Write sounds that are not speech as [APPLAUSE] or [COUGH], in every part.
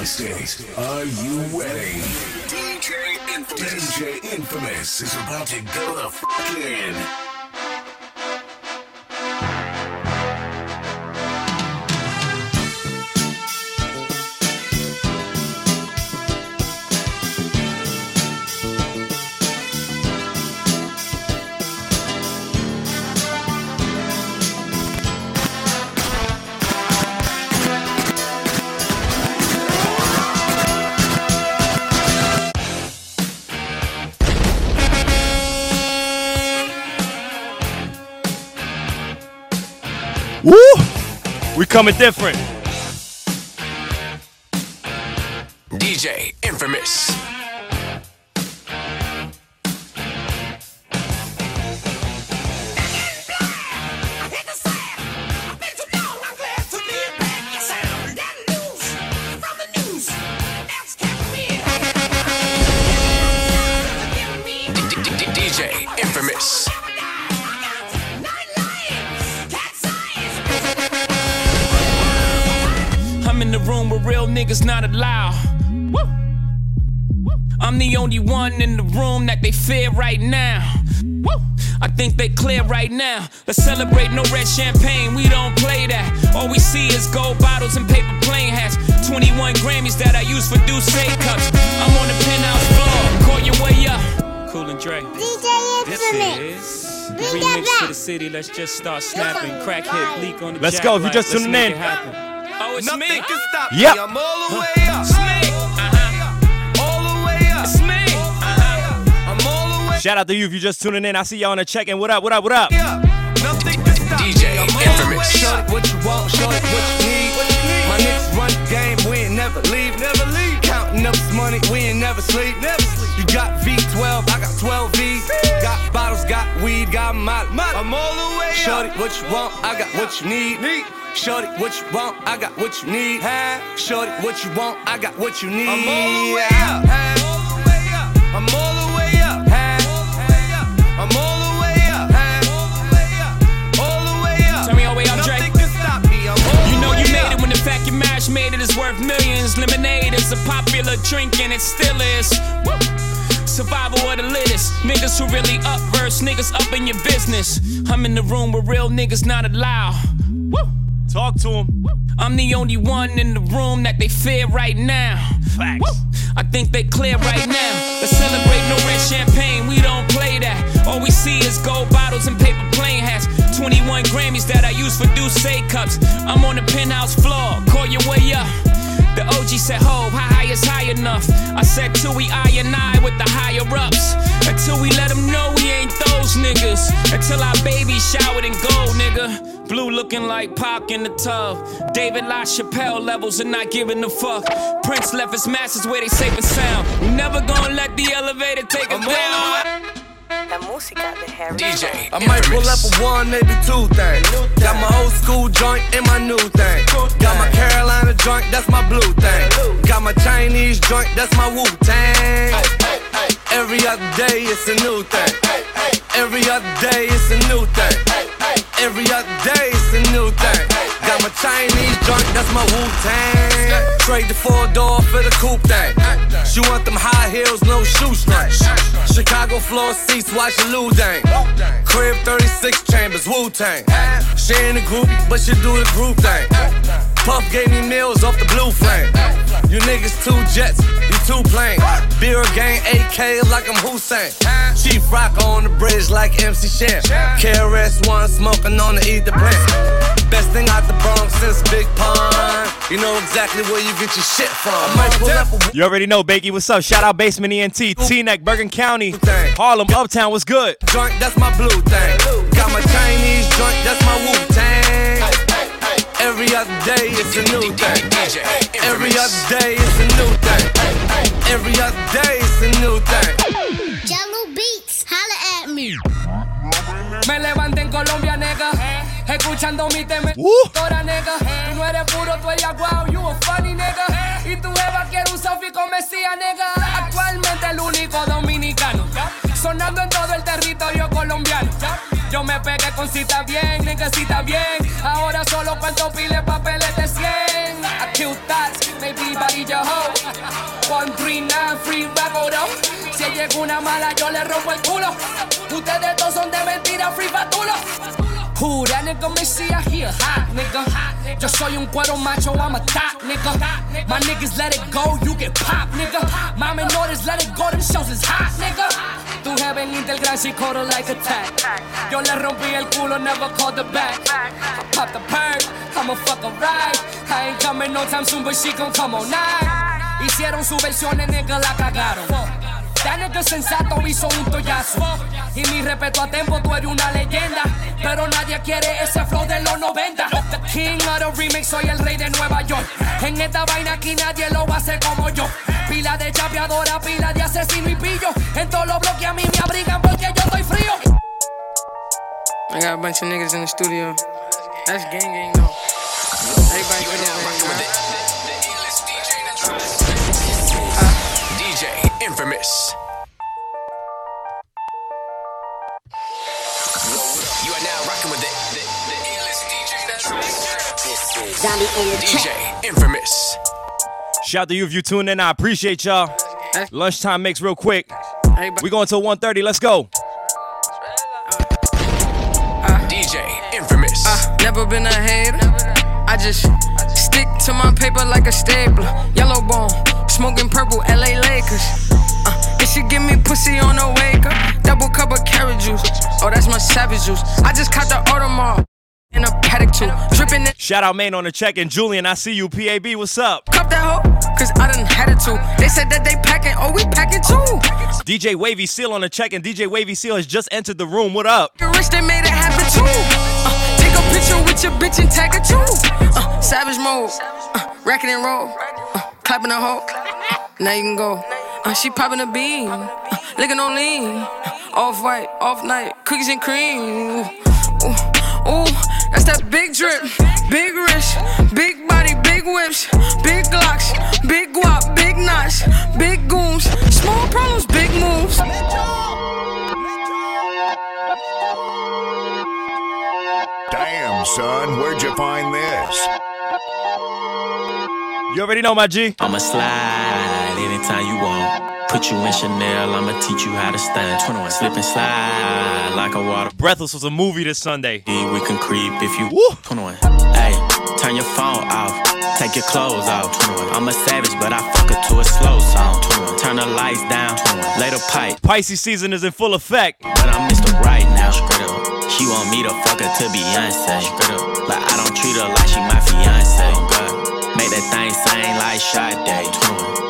Are you ready? DJ Infamous. DJ Infamous is about to go the fuck in. Coming different. DJ Infamous. Right now. Woo. I think they clear right now. Let's celebrate no red champagne, we don't play that. All we see is gold bottles and paper plane hats. 21 Grammys that I use for Douce cups. I'm on the penthouse floor, call your way up. Cool and Dre. DJ This Infamous. is Bring that remix to the city. Let's just start snapping. Crack hit, bleak on the Let's jack go, if you just Let's tuning in. Oh, it's Nothing me. can stop Yep. me. I'm all the way up. Shout out to you if you're just tuning in. I see y'all on the check-in. What up? What up? What up? up. Nothing can stop DJ. I'm Infamous. the way up. What you want, show it what you need. My niggas run the game, we ain't never leave, never leave. Counting up this money, we ain't never sleep, never sleep. You got V12, I got 12 V. Got bottles, got weed, got molly. I'm all the way up. Shorty, what you want, I got what you need. Shorty, what you want, I got what you need. Shorty, what you want, I got what you need. I'm all the way up. I'm made it is worth millions. Lemonade is a popular drink and it still is. Woo. Survival of the littest. Niggas who really up verse, niggas up in your business. I'm in the room where real niggas not allowed. Woo. Talk to him. I'm the only one in the room that they fear right now. Facts. Woo. I think they clear right now. Let's celebrate no red champagne, we don't play that. All we see is gold bottles and paper. 21 Grammys that I use for Douce cups. I'm on the penthouse floor, call your way up. The OG said, Ho, how high is high enough? I said, till we I and I with the higher ups. Until we let them know we ain't those niggas. Until our baby showered in gold, nigga. Blue looking like Pac in the tub. David LaChapelle levels and not giving a fuck. Prince left his masters where they safe and sound. We never gonna let the elevator take us down. La música de Harry. DJ I might pull up a one, maybe two things. Got my old school joint and my new thing. Got my Carolina joint, that's my blue thing. Got my Chinese joint, that's my Wu Tang. Every other day it's a new thing. Every other day it's a new thing. Every other day it's a new thing. Got my Chinese joint, that's my Wu Tang. Trade the four door for the coupe thing. She want them high heels, no shoestrings. Chicago floor seats, watch the Luol Deng. Crib 36 chambers, Wu Tang. She ain't a group, but she do the group thing. Puff gave me meals off the blue flame. You niggas two jets, you two planes. Beer gang AK like I'm Hussein. Chief Rock on the bridge like MC Shan. KRS One smoking on the ether plant. Best thing out the Bronx since Big Pun. You know exactly where you get your shit from. I might pull up a You already know, Bakey. What's up? Shout out Basement ENT, T-Neck, Bergen County, Harlem, Uptown. What's good? joint, that's my blue thing. Got my Chinese joint, that's my Wu Tang. Every other day it's a new thing. Every other day it's a new thing. Every other day it's a new thing. Jello Beats, holla at me. Me levanté en Colombia, nigga. Escuchando mi tema. Woo. Tora, nigga. Tú no eres puro, tú eres guau. You a funny, nigga. Y tu jeva quiere un selfie con Mesías, nigga. Actualmente el único dominicano. Sonando en todo el territorio colombiano. Yo me pegué con cita bien, cita bien. Ahora solo cuento pile papeles de 100. I kill thoughts, maybe by amarilla ho. 139 free Bagodo. Si llega una mala, yo le rompo el culo. Ustedes todos son de mentira, free Batulo. Who that nigga Messiah? He a hot nigga. Yo soy un cuero macho, I'm a top nigga. My niggas let it go, you get pop nigga. My menores let it go, them shows is hot nigga. Tu heaven el gran her like a tag. Yo le rompí el culo, never called her back. I pop the perk, I'ma fuck a ride. I ain't coming no time soon, but she gon' come on night. Hicieron su versión, nigga, la cagaron. That nigga sensato hizo un tollazo. Y mi respeto a Tempo, tú eres una leyenda. Pero nadie quiere ese flow de los 90. The king of the remix, soy el rey de Nueva York. En esta vaina aquí nadie lo va a hacer como yo. Pila de chapeadora, pila de asesino y pillo. En todos los bloques a mí me abrigan porque yo estoy frío. I got a bunch of niggas in the studio. That's gang gang though. Everybody go there, Infamous. You are now rocking with the, the, the illest DJ that's Zombie on the. DJ Infamous. Shout out to you if you tune in. I appreciate y'all. Lunchtime makes real quick. Everybody- We going till 1.30. Let's go. DJ Infamous. Uh, never been a hater. I just stick to my paper like a stapler. Yellow bone, smoking purple, LA Lakers. Should give me pussy on the wake up. Double cup of carrot juice. Oh, that's my savage juice. I just caught the Audemars in a Patek too. Dripping in Shout out main on the check and Julian. I see you. PAB. What's up? cup that hoe. Cause I done had it too. They said that they packing. Oh, we packing too. DJ Wavy Seal on the check and DJ Wavy Seal has just entered the room. What up? Get rich, they made it happen too. Uh, take a picture with your bitch and tag it too. Uh, savage mode, uh, racking and roll, uh, clapping a hoe. Now you can go. Uh, she popping a bean, uh, licking on lean. Uh, off white, off night, cookies and cream. Ooh, ooh, ooh, that's that big drip, big wrist, big body, big whips, big glocks, big guap, big knots, big goons, small problems, big moves. Damn, son, where'd you find this? You already know my G. I'ma slide anytime you want. Put you in Chanel, I'ma teach you how to stand. 21, slip and slide like a water. Breathless was a movie this Sunday. We can creep if you Woo. 21. Hey, turn your phone off, take your clothes off. 21. I'm a savage, but I fuck her to a slow song. 21. Turn the lights down, 21. lay the pipe, Pisces season is in full effect. but I'm Mr. Right now. Straight up. She want me to fuck her to Beyonce. Straight up. Like I don't treat her like she my fiance. Make that thing sing like Sade.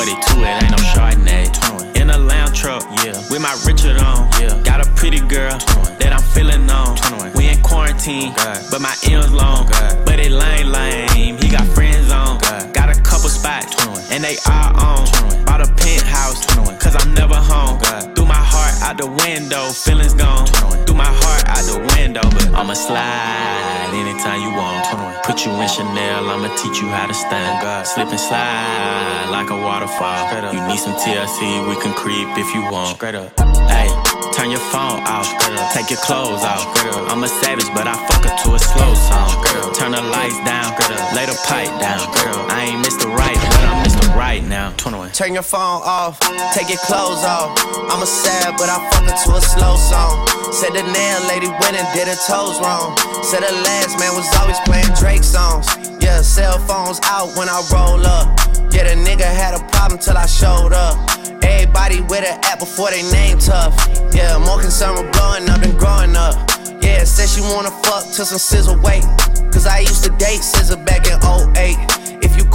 1942, it ain't no Chardonnay. 21. In a lounge truck, yeah. With my Richard on, yeah. Got a pretty girl that I'm feeling on. We in quarantine, but my M's long. But it lame, lame. He got friends on. Got a couple spots, and they all on. Bought a penthouse, cause I'm never home. Threw my heart out the window, feelings gone. Threw my heart out the window, but I'ma slide anytime you want. Put you in Chanel, I'ma teach you how to stand. Slip and slide like a waterfall. You need some TLC, we can creep if you want. Straight up. Hey, turn your phone off. Take your clothes off. I'm a savage, but I fuck her to a slow song. Turn the lights down. Lay the pipe down. I ain't Mr. Right, but I'm Mr. Right now. 21. Turn your phone off, take your clothes off. I'm a sad, but I fuck her to a slow song. Said the nail lady went and did her toes wrong. Said the last man was always playing Drake songs. Yeah, cell phones out when I roll up. Yeah, the nigga had a problem till I showed up. Everybody with an app before they name tough. Yeah, more concerned with blowing up than growing up. Yeah, said she wanna fuck till some SZA weight. Cause I used to date SZA back in 08.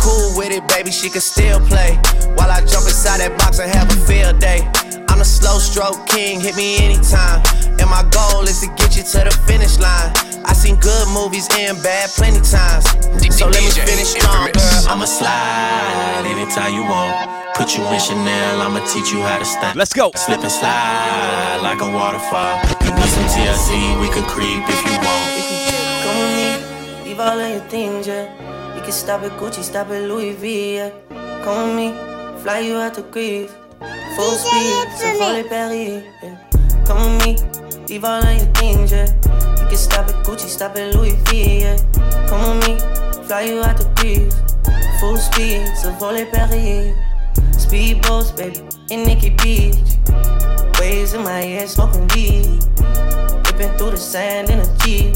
If you cool with it, baby, she can still play. While I jump inside that box and have a field day. I'm the slow stroke king, hit me anytime. And my goal is to get you to the finish line. I seen good movies and bad plenty times. So let me DJ finish strong, girl. I'ma slide anytime you want. Put you in Chanel, I'ma teach you how to stand. Let's go. Slip and slide like a waterfall. You need some TLC, we can creep if you want. Come with me, leave all of your things, yeah. Can stop at Gucci, stop at Louis V, yeah. With me, fly you out to Greece. Full speed, so fully Paris, yeah. With me, leave all of your things, yeah. You can stop at Gucci, stop at Louis V, yeah. With me, fly you out to Greece. Full speed, so volley Perrier. Speedboats, baby, in Nikki Beach. Waves in my head, smoking weed. Dipping through the sand in a Jeep.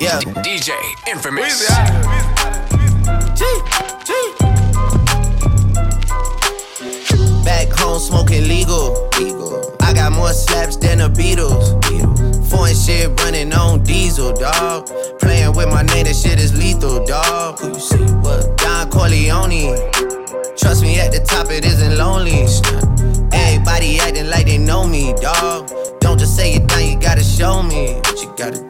Yeah, DJ Infamous. G, G. Back home smoking legal. legal. I got more slaps than the Beatles. Foreign shit running on diesel, dog. Playing with my name, that shit is lethal, dog. Who you see? What? Don Corleone. Trust me, at the top it isn't lonely. Everybody acting like they know me, dog. Don't just say it now, you gotta show me what you gotta do.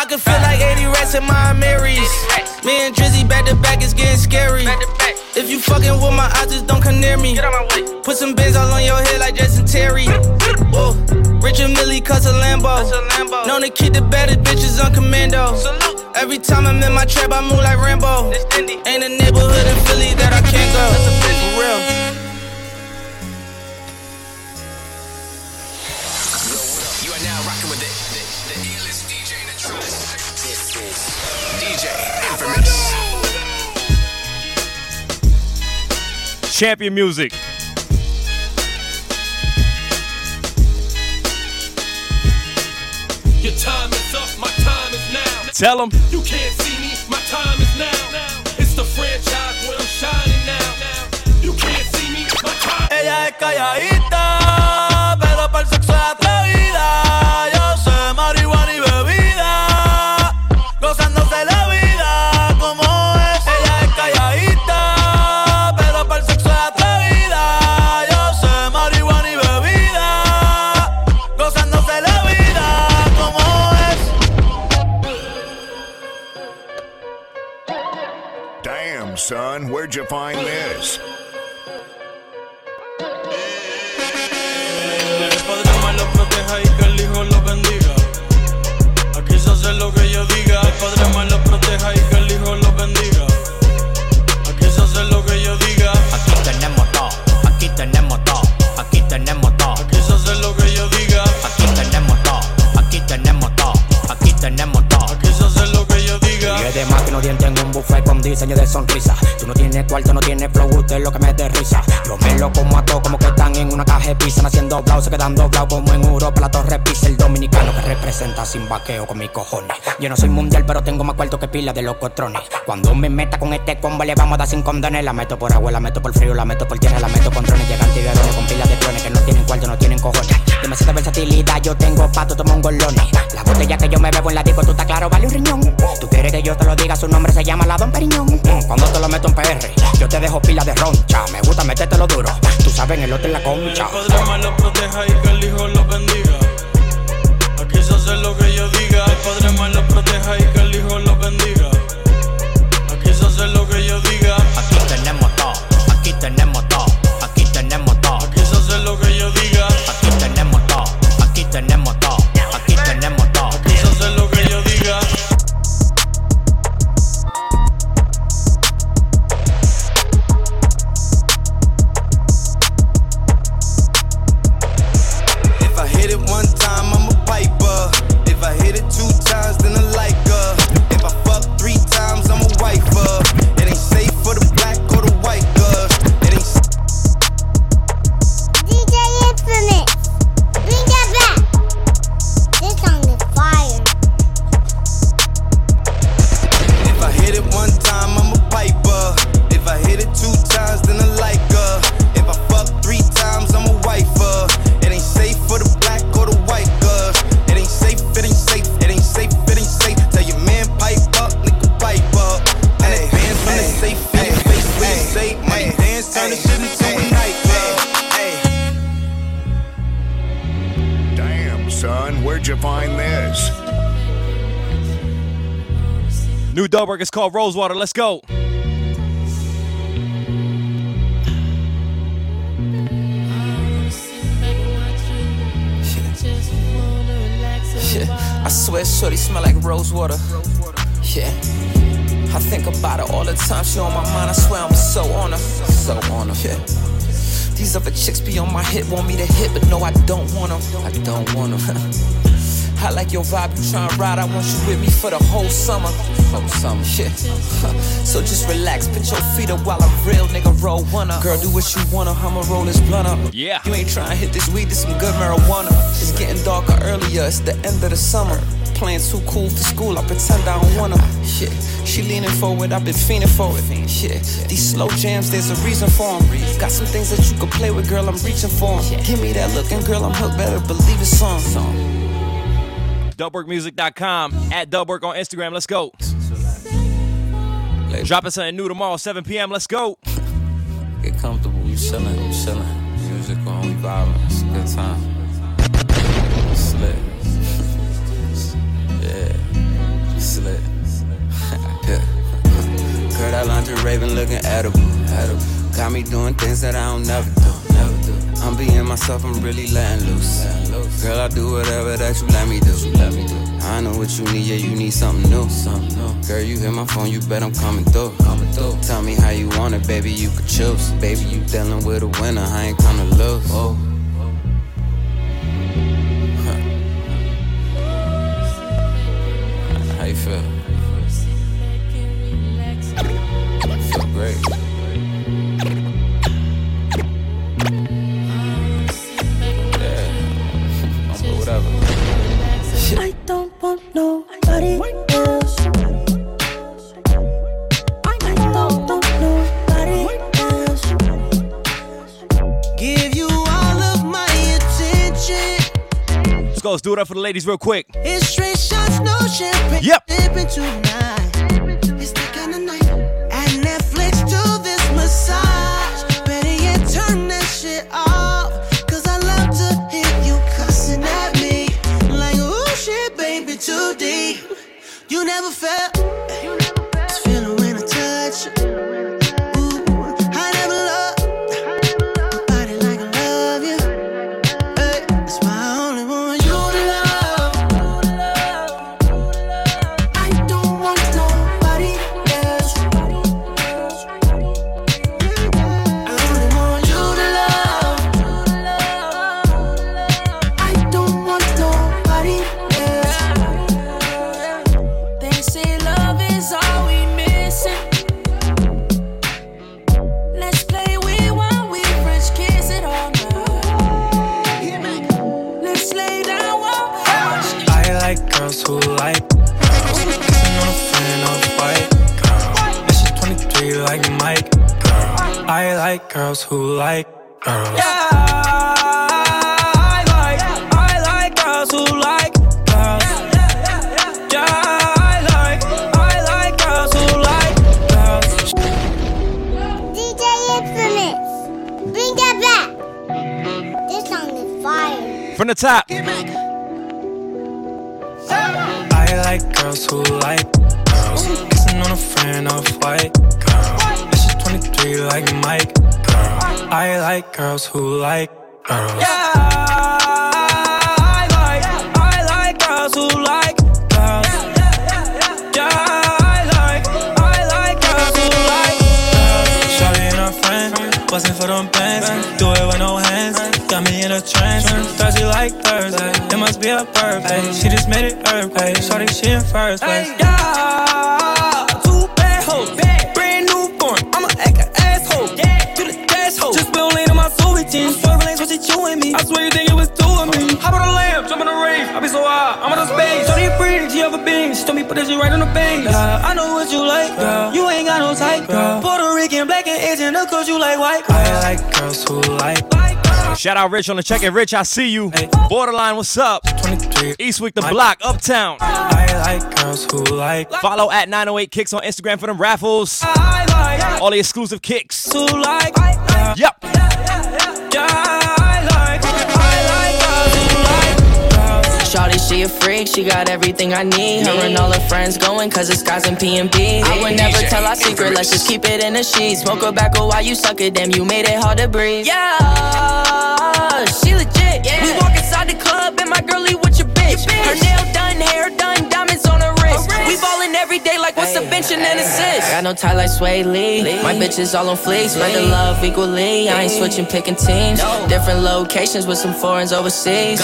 I can feel like 80 rats in my Marys. Me and Drizzy back to back is getting scary. If you fucking with my eyes, just don't come near me. Put some bins all on your head like Jason Terry. Whoa. Richard Mille cuss a Lambo. Known to keep the baddest bitches on commando. Every time I'm in my trap, I move like Rambo. Ain't a neighborhood in Philly that I can't go. For real. Champion music. Your time is up, my time is now. Tell 'em. You can't see me, my time is now. It's the franchise where I'm shining now. You can't see me, my time. Ella es calladita, where'd you find this? El Padre me lo proteja y que el Hijo lo bendiga. Aquí se hace lo que yo diga. El Padre me lo proteja y que el Hijo lo bendiga. Aquí se hace lo que yo diga. Aquí tenemos todo, aquí tenemos todo, aquí tenemos todo. Aquí se hace lo que yo diga. Aquí tenemos todo, aquí tenemos todo, aquí tenemos Que no tienen un buffet con diseño de sonrisa. Tú no tienes cuarto, no tienes flow, usted es lo que me dé risa. Yo me lo como a todos como que están en una caja de pizza. Haciendo doblados, se quedan doblados como en Europa. La torre pisa, el dominicano que representa sin vaqueo con mis cojones. Yo no soy mundial, pero tengo más cuarto que pila de los cotrones. Cuando me meta con este combo, le vamos a dar sin condones. La meto por agua, la meto por frío, la meto por tierra, la meto con drones. Llegan tiguerones con pilas de clones que no tienen cuarto, no tienen cojones. Demasiada versatilidad, yo tengo pato, tomo un golones. La botella que yo me bebo en la disco, tú estás claro, vale un riñón. Tú quieres que yo te lo diga, su nombre se llama la Don Periñón. Mm, Cuando te lo meto en PR, yo te dejo pila de roncha. Me gusta metértelo duro, tú sabes en el otro en la concha. El Padre me lo proteja y que el Hijo lo bendiga. Aquí se hace lo que yo diga. El Padre me lo proteja y que el Hijo lo Is called Rosewater. Let's go. Yeah, I swear shorty smell like rose water. Yeah. I think about her all the time. She on my mind. I swear I'm so on her. So on her. Yeah. These other chicks be on my hip, want me to hit, but no, I don't want them. I don't want them. [LAUGHS] I like your vibe, you tryna ride. I want you with me for the whole summer. Whole summer, yeah. So just relax, put your feet up while a real nigga roll one up. Girl, do what you wanna, I'ma roll this blunt up. Yeah. You ain't tryna hit this weed, this some good marijuana. It's getting darker earlier, it's the end of the summer. Playing too cool for school, I pretend I don't wanna. Yeah, she leaning forward, I've been fiending for it. Yeah, these slow jams, there's a reason for them. Got some things that you could play with, girl, I'm reaching for 'em. Give me that look, and girl, I'm hooked, better believe it's on. Dubworkmusic.com at Dubwork on Instagram. Let's go. Dropping something new tomorrow, 7 p.m. Let's go. Get comfortable, we chillin', we chillin'. Music on, we vibing, it's a good time. Slit. yeah, slit. [LAUGHS] yeah. Girl, that lingerie raving looking edible, edible. Got me doing things that I don't never do, never do. I'm being myself, I'm really letting loose. Girl, I do whatever that you let me do. I know what you need, yeah, you need something new. Girl, you hit my phone, you bet I'm coming through. Coming. Tell me how you want it, baby, you could choose. Baby, you dealing with a winner, I ain't come to lose. Do it up for the ladies real quick. It's straight shots, no champagne. Yep. Dipping tonight. It's the kind of night. At Netflix to this massage. Better yet, turn that shit off. Cause I love to hear you cussing at me. Like, oh shit, baby, too deep. You never felt girls who like girls. Yeah, I like, I like girls who like girls. Yeah, I like, I like girls who like girls. DJ Infamous. Bring that back. This song is fire. From the top. I like girls who like girls. Kissing on a friend of white girl. And she's 23 like Mike girl. I like girls who like girls. Yeah, I like, I like girls who like girls. Yeah, I like, I like girls who like girls. Shawty and her friend, bustin' for them bands. Do it with no hands, got me in a trance. Thursday like Thursday, it must be a birthday. She just made it earthquake. Shawty, she in first place. Yeah, me? I swear you think it was two of me. Hop on a lamp, jump on a rave. I be so high, I'm on a space. Shawty free, she have a beam. She told me put that shit right on the base. Yeah, I know what you like, girl. You ain't got no type, girl. Puerto Rican, black and Asian, of course you like white. Girl. I like girls who like. Shout out Rich on the check in. Rich, I see you. Borderline, what's up? Eastwick the block, Uptown. I like girls who like. Follow at 908 Kicks on Instagram for them raffles. All the exclusive kicks. Who like? Yep. Shawty, she a freak, she got everything I need. Her and all her friends going, cause it's guys in P&B. I would never tell our secret, let's just keep it in the sheets. Smoke a back while you suck it, damn, you made it hard to breathe. Yeah, she legit. We walk inside the club, and my girlie with your bitch. Her nail done, hair done, We ballin' every day, like what's a bench and an assist? Got no tie like Swae Lee. My bitches all on fleek, spread the love equally. I ain't switching, picking teams. Different locations with some foreigns overseas.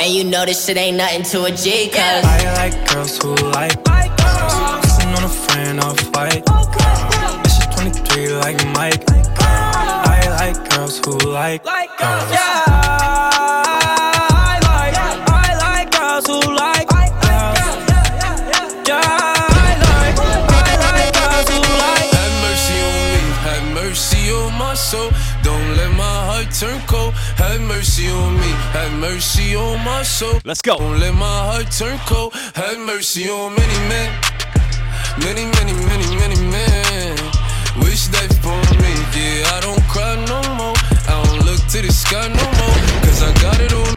And you know this shit ain't nothing to a G, cause I like girls who like girls. Kissing on a friend off white. Girl. And she's 23 like Mike. Girl. I like girls who like girls. Yeah, mercy on my soul. Let's go. Don't let my heart turn cold. Have mercy on many men, many, many, many, many men. Wish they for me, yeah. I don't cry no more. I don't look to the sky no more, cause I got it on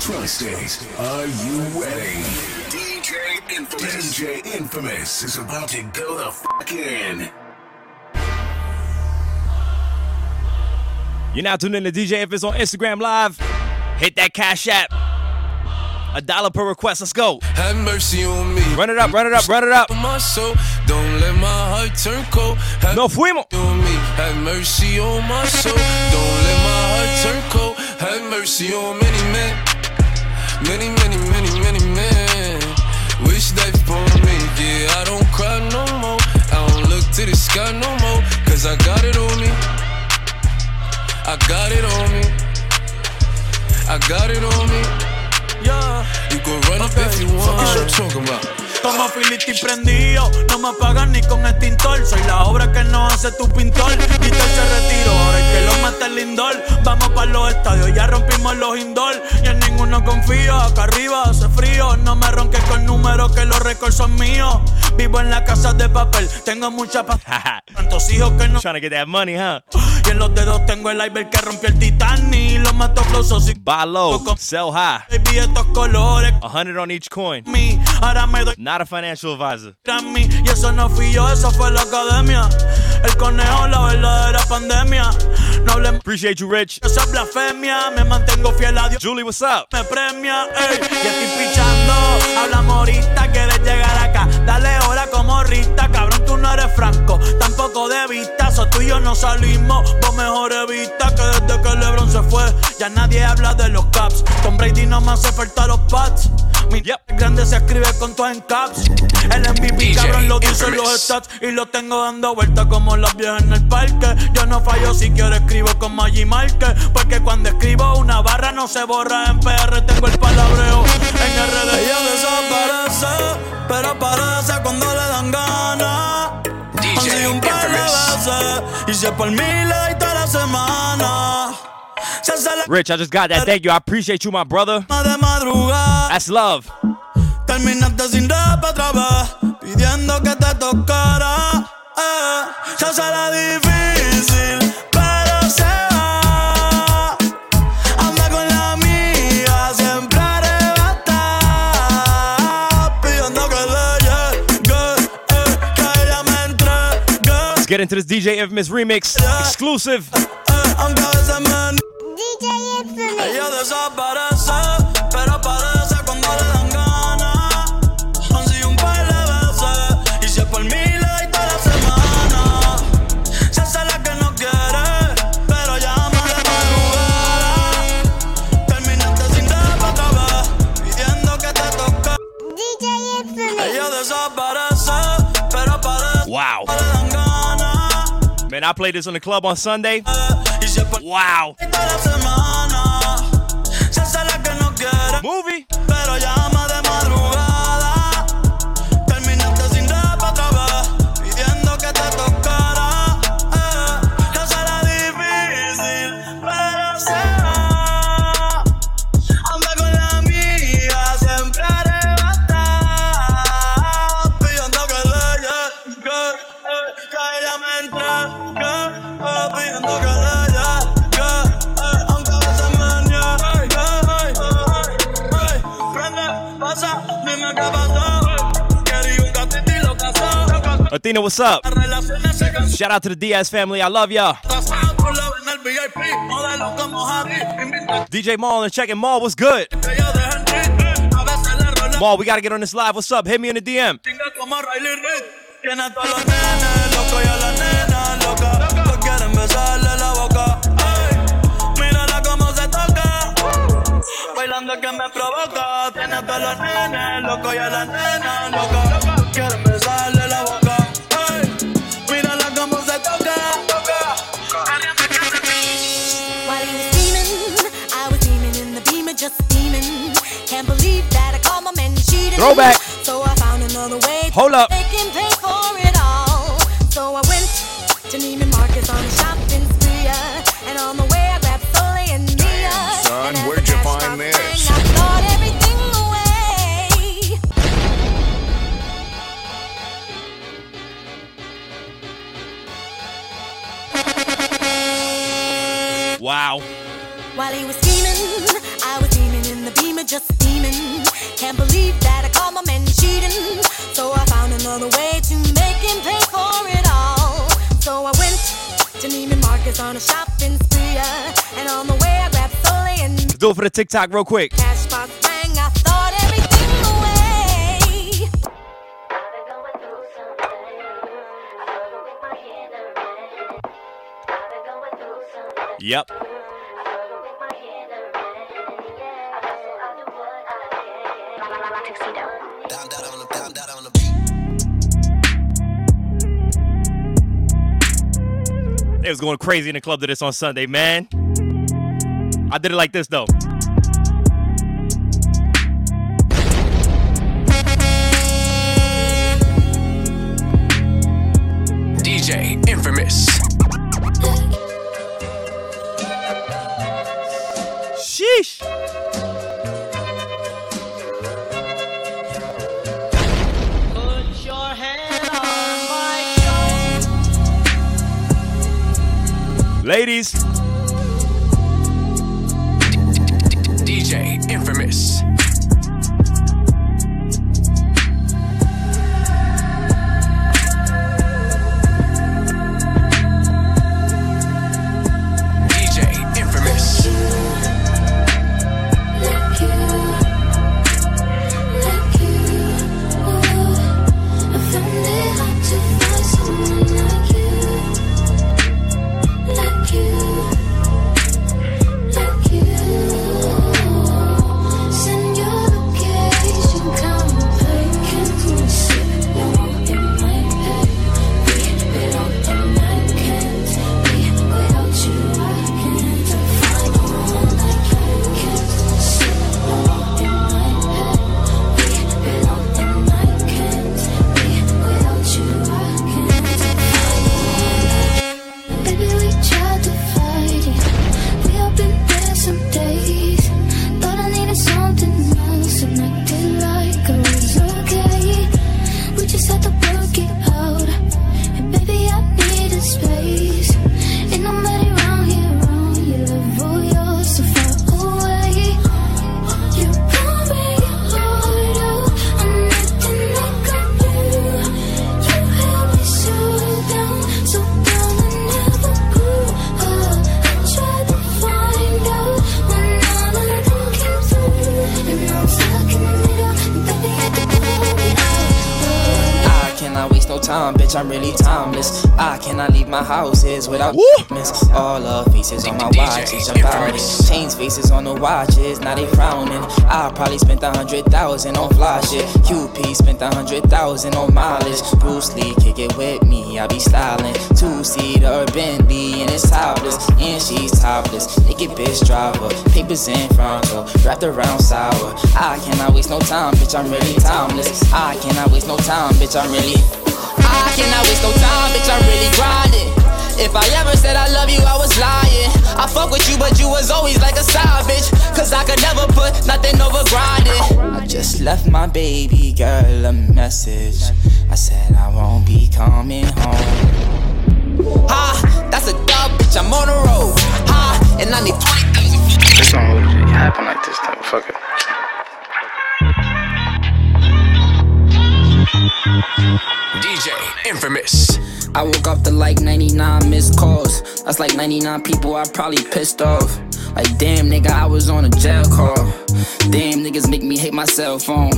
Tri-State, are you ready? DJ Infamous. DJ Infamous is about to go the fuck in. You're now tuned in to DJ Infamous on Instagram Live. Hit that Cash App. A dollar per request. Let's go. Have mercy on me. Run it up, run it up, run it up. My soul, don't let my heart turn cold. Have no fuimos. On me. Have mercy on my soul. Don't let my heart turn cold. Have mercy on many men. Many, many, many, got it on me. Yeah, you can run up if you want. What you talking about? Como Filiti prendido, no me apagan ni con extintor. Soy la obra que no hace tu pintor. Víctor se retiró, ahora el que lo mata el lindor. Vamos para los estadios, ya rompimos los indoor. Y en ninguno confío, acá arriba hace frío. No me ronques con números que los récords son míos. Vivo en la casa de papel, tengo mucha paz. [LAUGHS] Tantos hijos que no. Trying to get that money, huh? [LAUGHS] Y en los dedos tengo el iceberg que rompió el Titanic. Lo mato flosos y Buy low, sell high. baby estos colores. A hundred on each coin. Mi, ahora me doy Not a financial advisor. Grammy. Y eso no fui yo, eso fue la academia. El conejo, la verdadera pandemia. No hablemos Appreciate you, Rich. de esa blasfemia. Me mantengo fiel a Dios. Julie, what's up? Me premia, ey. Y estoy pichando. Hablamos ahorita, quieres llegar acá. Dale hora como Rita. Cabrón, tú no eres franco. Tampoco de vista. So tú y yo no salimos. Vos mejor evita que desde que LeBron se fue. Ya nadie habla de los caps. Con Brady no me hace falta los pads. Mi grande se escribe con todo en caps. El MVP, cabrón, lo dicen los stats. Y lo tengo dando vueltas como las viejas en el parque. Yo no fallo si quiero escribo con Maggi Marque. Porque cuando escribo una barra no se borra. En PR tengo el palabreo. En RD ella desaparece. Pero aparece cuando le dan ganas. Sido un par de veces. Y si es por le doy toda la semana. Se hace la Rich, I just got that. Thank you. I appreciate you, my brother. That's love. Terminaste sin rap otra vez, pidiendo que te tocara. Eh, se hace la difícil, pero se va. Anda con la amiga, siempre arrebatada. Pidiendo que le llegue, eh, que ella me entregue. Let's get into this DJ Infamous remix. Exclusive. eh, aunque Man, I played this in the club on Sunday. Y si es por Wow. toda What's up? Shout out to the Diaz family. I love y'all. DJ Maul and checking Maul. What's good? Maul, we gotta get on this live. What's up? Hit me in the DM. Que me provoca. Tiene todos los nenes locos y a la nena. Throwback. So I found another way Hold up. Do it for the TikTok real quick. cash box rang. I thought everything away. Yep. They was going crazy in the club to this on Sunday, man. I did it like this though. DJ Infamous. Sheesh. Put your hand on my Ladies, DJ Infamous. Bitch. I'm really timeless. I cannot leave my houses without miss. All the faces on my watches, I'm it. Chains faces on the watches, now they frowning. I probably spent a hundred thousand on fly shit. QP spent a hundred thousand on mileage. Bruce Lee, kick it with me, I be styling. Two seater Bentley and it's topless, and she's topless. Naked bitch driver, papers in front her, wrapped around sour. I cannot waste no time, bitch. I'm really timeless. I cannot waste no time, bitch. I'm really. I cannot waste no time, bitch, I'm really grinding. If I ever said I love you, I was lying. I fuck with you, but you was always like a side. Cause I could never put nothing over grinding. I just left my baby girl a message. I said I won't be coming home. Ha, that's a dub, bitch, I'm on the road. Ha, and I need 20,000. It's all happen like this, though. Fuck it. DJ Infamous. I woke up to like 99 missed calls. That's like 99 people I probably pissed off. Like, damn, nigga, I was on a jail call. Damn, niggas make me hate my cell phone.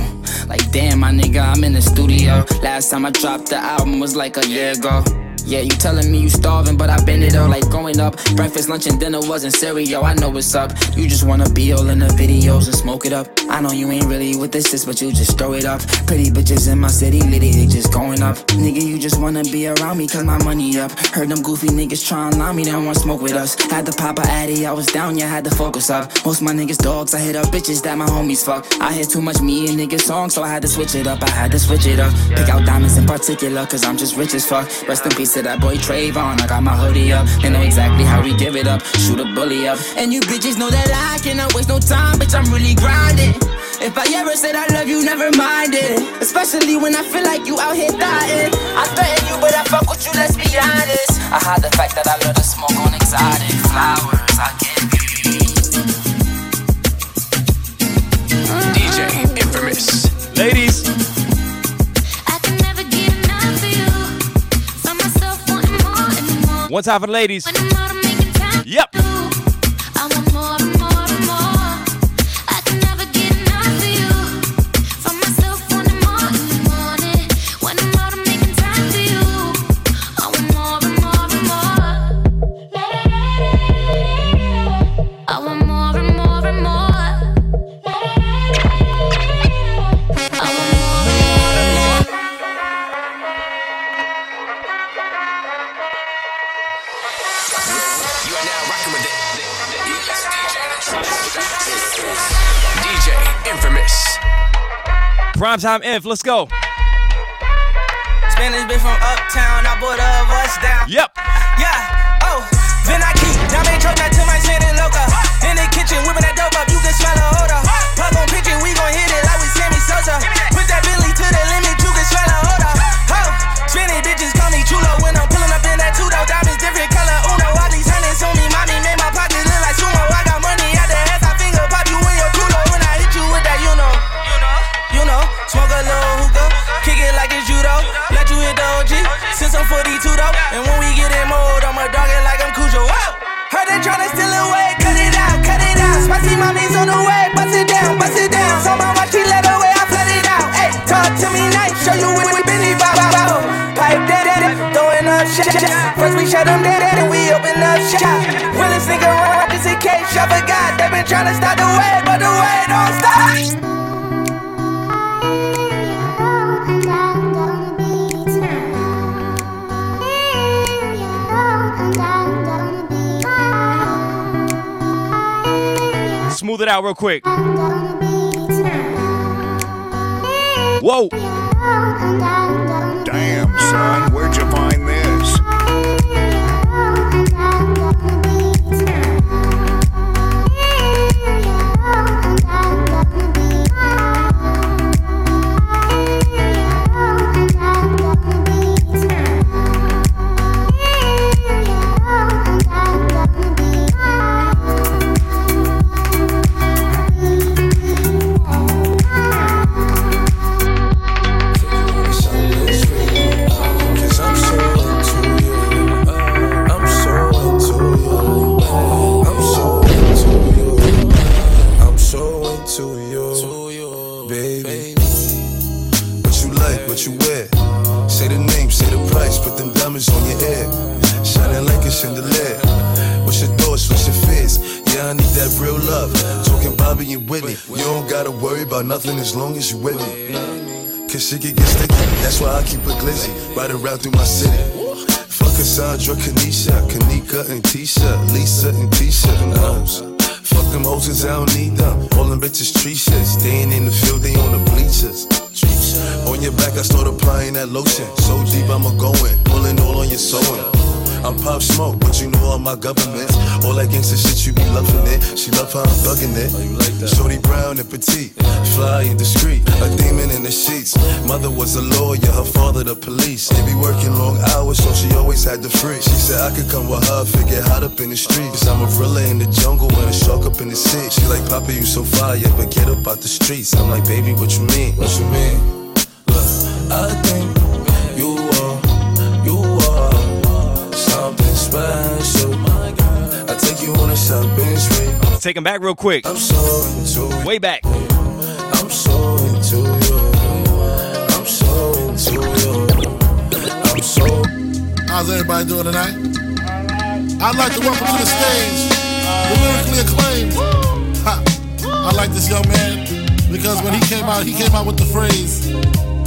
Like, damn, my nigga, I'm in the studio. Last time I dropped the album was like a year ago. Yeah, you telling me you starving, but I've been it all like growing up. Breakfast, lunch, and dinner wasn't cereal. I know what's up. You just wanna be all in the videos and smoke it up. I know you ain't really with this, sis, but you just throw it up. Pretty bitches in my city, litty, they just going up. Nigga, you just wanna be around me, cause my money up. Heard them goofy niggas trying lie me, they don't wanna smoke with us. Had to pop a addy, I was down, yeah, had to focus up. Most my niggas dogs, I hit up bitches that my homies fuck. I hear too much me and niggas songs, so I had to switch it up. I had to switch it up. Pick out diamonds in particular, cause I'm just rich as fuck. Rest in peace to that boy Trayvon. I got my hoodie up. They know exactly how we give it up. Shoot a bully up. And you bitches know that I cannot waste no time, bitch. I'm really grinding. If I ever said I love you, never mind it. Especially when I feel like you out here dying. I threaten you, but I fuck with you, let's be honest. I hide the fact that I love to smoke on exotic flowers. I give DJ Infamous. Ladies. Time for ladies. Yep. Primetime Inf, let's go. Spanish bitch from uptown, I bought a bus down. Yep. Throwing up shit. First we shut them dead, and we open up shop. Willis nigga run, just in case y'all forgot. They been tryna stop the way, but the way don't stop. Smooth it out real quick. Whoa. Damn, son, where'd you find nothing as long as you with me. Cause shit can get sticky. That's why I keep a glizzy. Ride around through my city. Fuck Cassandra, Kanisha, Kanika and Tisha, Lisa and Tisha. And hoes. Fuck them hoes 'cause I don't need them. All them bitches tree shit. Staying in the field, they on the bleachers. On your back, I start applying that lotion. So deep, I'ma go in. Pulling all on your sewing. I'm pop smoke, but you know all my governments. All that gangsta shit, you be loving it. She love how I'm thugging it. Oh, Shorty brown and petite, fly and discreet, a demon in the sheets. Mother was a lawyer, her father the police. They be working long hours, so she always had the free. She said I could come with her get hot up in the streets. Cause I'm a gorilla in the jungle and a shark up in the sea. She like, Papa, you so fire, but get up out the streets. I'm like, baby, what you mean? What you mean? Look, I think take him back real quick. I'm so into. Way back. I'm so into you. I'm so into you. I'm so. How's everybody doing tonight? I'd like to welcome to the stage the lyrically acclaimed. Ha. I like this young man because when he came out, he came out with the phrase.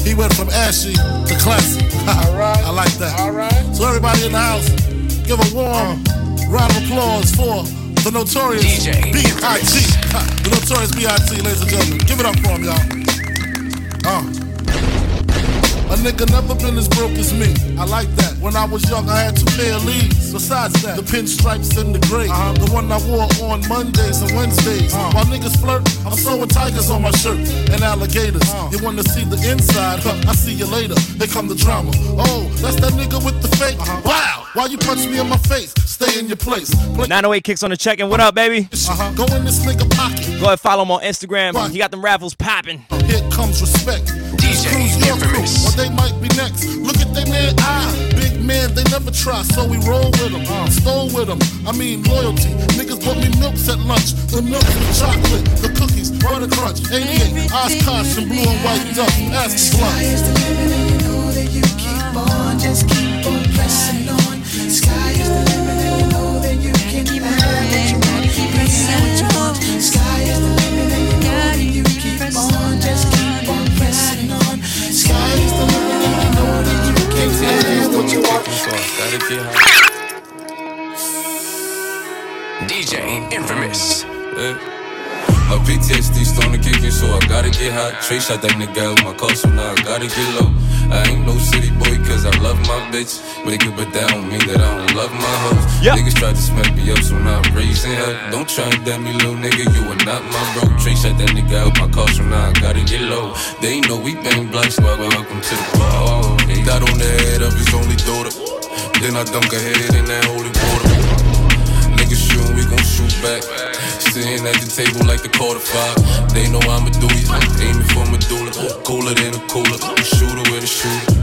He went from ashy to classy. [LAUGHS] I like that. All right. So everybody in the house, give a warm round of applause for the notorious B.I.T. The notorious B.I.T. Ladies and gentlemen, give it up for him, y'all. Nigga never been as broke as me. I like that. When I was young, I had two pair of leaves. Besides that, the pinstripes and the gray. Uh-huh. The one I wore on Mondays and Wednesdays. Uh-huh. While niggas flirt, I'm sewing tigers on my shirt and alligators. Uh-huh. You wanna see the inside? Huh, I see you later. Here come the drama. Oh, that's that nigga with the fake. Wow! Why you punch me in my face? Stay in your place. Play 908 kicks on the check and what up, baby? uh-huh. Go in this nigga pocket. Go ahead, follow him on Instagram. He got them raffles popping. Here comes respect. DJ Infamous. Or they might be next. Look at they man eye. Big man, they never try, so we roll with them. Uh-huh. Stole with them. I mean, loyalty. Niggas bought me milks at lunch. The milk, the chocolate, the cookies, butter crunch. 88, Oshkosh, and blue and white duck. Ask the blunt. Just keep on pressing on. Sky is the limit, and you know that you can keep have what you want. Be what you. Sky is the limit, and you know that you keep on. Just keep what you want. Gotta get high. DJ Infamous. My PTSD starting to kick in, so I gotta get hot. Trey shot that nigga out my car, so now I gotta get low. I ain't no city boy, cause I love my bitch. But it could put that on me that I don't love my hoes. Niggas tried to smack me up, so now I'm raising hell. Don't try and damn me, little nigga, you are not my bro. Trey shot that nigga out my car, so now I gotta get low. They ain't know we bang blocks, so welcome to the bar. Got on the head of his only daughter. Then I dunk her head in that holy water. Niggas shootin', we gon' shoot back. Sitting at the table like the quarter five. They know I'm a doozy, aiming for medulla. Cooler than a cooler, a shooter with a shooter.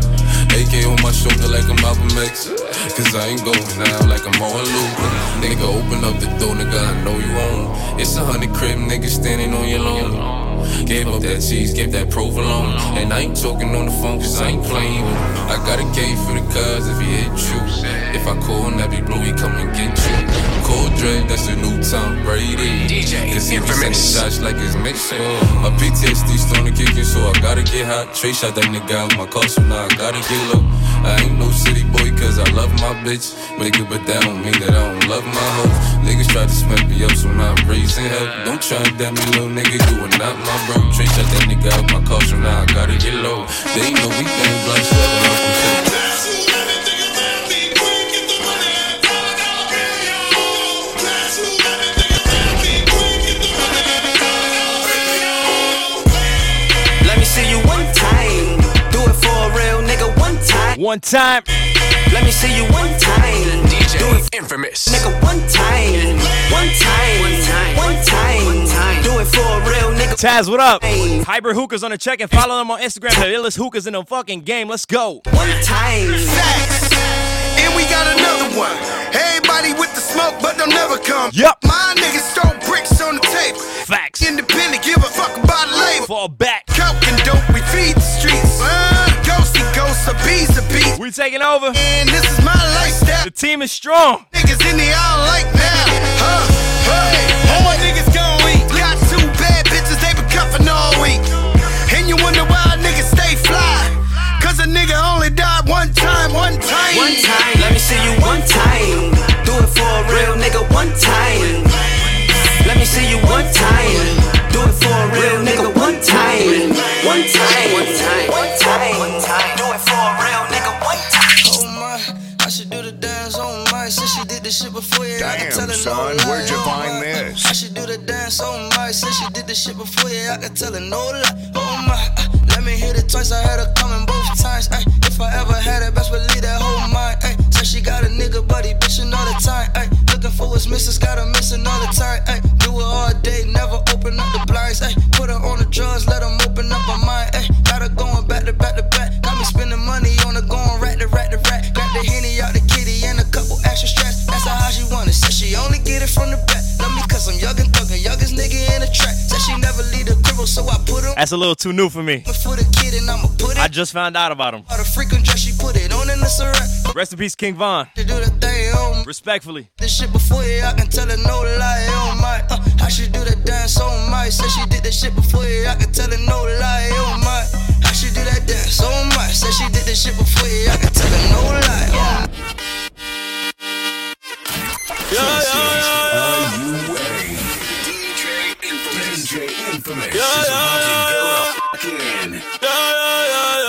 AK on my shoulder like I'm Malcolm X. Cause I ain't going out like I'm all Luther. Nigga, open up the door, nigga, I know you own. It's a hundred crib nigga, standing on your lawn. Gave up that cheese, gave that provolone. And I ain't talking on the phone cause I ain't playing. I got a K for the cuz if he hit you. If I call Nappy Blue, he come and get you. Cold Dread, that's the new Tom Brady. DJ Cause he be Infamous. shots like it's mixing. My PTSD starting to kick in, so I gotta get hot. Trey shot that nigga out my car, so now I gotta get low. I ain't no city boy, cause I love my bitch. But it could put don't mean that I don't love my hoes. Niggas try to smack me up, so now I'm raising hell. Don't try and damn me, little nigga, you are not my bro. Trey shot that nigga out my car, so now I gotta get low. They ain't know we bang blocks, so welcome to the Let me see you one time. Do it for a real nigga one time. One time. Let me see you one time. DJ Do it Infamous. nigga one time. One time. One time. One time. Do it for a real nigga. Taz, what up? Hyper Hookers on the check and follow them on Instagram. The illest hookers in the fucking game. Let's go. One time. Facts. And we got another one. Everybody with the smoke, but they'll never come. Yup. My niggas throw bricks on the table. Facts. Independent, give a fuck about a label. Fall back. Coke and dope, we feed the streets. Uh, ghosty ghosts, a bees a beat. We taking over. And this is my lifestyle. The team is strong. Niggas in the all like now. Huh? Hey, my one time, one time. One time. Let me see you one time. Do it for a real nigga one time. Let me see you one time. Do it for a real nigga one time. One time. One time. This shit before. Yeah, I can tell Damn, her son, no where'd you find this? I should do the dance so much since she did this shit before. Yeah, I can tell her no lie. Oh my, uh, let me hit it twice. I had her coming both times. Ay, if I ever had it, best believe that whole mind. Ay, said she got a nigga, but he bitching all the time. Ay, looking for what's missing, got her missing all the time. Ay, do it all day, never open up the blinds. Ay, put her on the drugs, let them open up her mind. Said she only get it from the back. Love me cause I'm young and thuggin', youngest nigga in the track. Said she never leave the crib, so I put her That's a little too new for me. for the kid and I'ma put it. I just found out about him. All the freaking dress she put it on in the syrup. Rest in peace, King Von. To do the thing on Respectfully. this shit before, yeah, I can tell her no lie, oh my. Uh, how she do that dance, oh my. Said she did that shit before, yeah, I can tell her no lie, oh my. How she do that dance, oh my. Said she did that shit before, yeah, I can tell her no lie, oh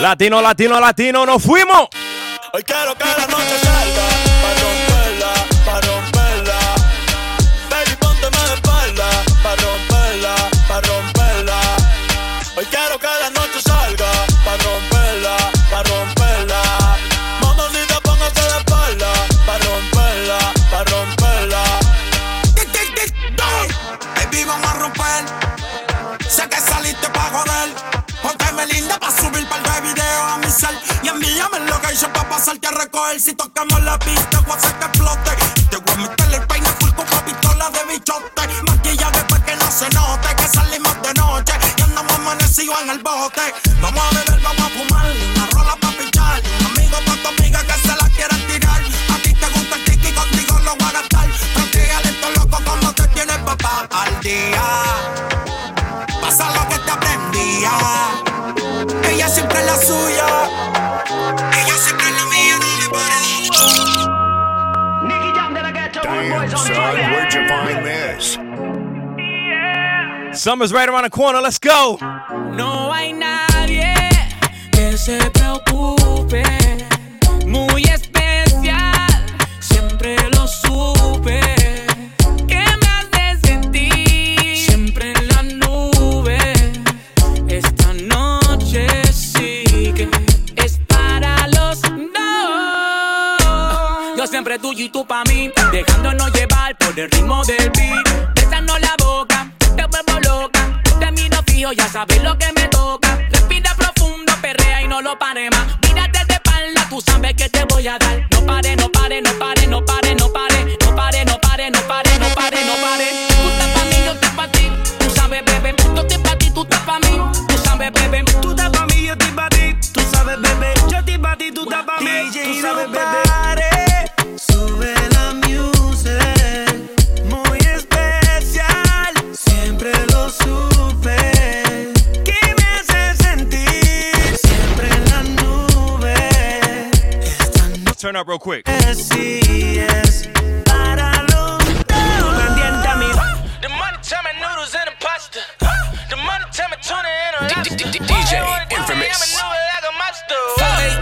Latino, latino, latino, nos fuimos. Hoy quiero que la noche salga recoger. Si tocamos la pista, voy a hacer que explote. Te voy a meter el peine full con pa' pistola de bichote. Maquillaje pa' que no se note que salimos de noche. Y andamos amanecidos en el bote. Vamos a beber, vamos a fumar. Una rola pa' pichar. Amigo pa' tu amiga que se la quieran tirar. A ti te gusta el tiki, contigo lo voy a gastar. Practícale esto loco como te tienes papá al día. Damn, son, where'd you find this? Summer's right around the corner. Let's go. No hay nadie que se preocupe. Muy especial, siempre lo supe. ¿Qué me hace sentir? Siempre en la nube. Esta noche sí que es para los dos. Yo siempre tuyo y tú pa' mí, dejándonos llevar por el ritmo del beat. Besando la boca, te vuelvo loca. Te miro fijo, ya sabes lo que me toca. Respira profundo, perrea y no lo pare más. Mírate de espalda, tú sabes que te voy a dar. No pare, no pare, no pare, no pare, no pare. No pare, no pare, no pare, no pare, no pare. Tú estás pa' mí, yo estoy pa' ti. Tú sabes, bebé, yo estoy pa' ti, tú estás pa' mí. Tú sabes, bebé, tú estás pa' mí, yo estoy pa' ti. Tú sabes, bebé, yo estoy pa' ti, tú estás pa' mí. Tú sabes, bebé. Tuna and a lobster. DJ Infamous. 4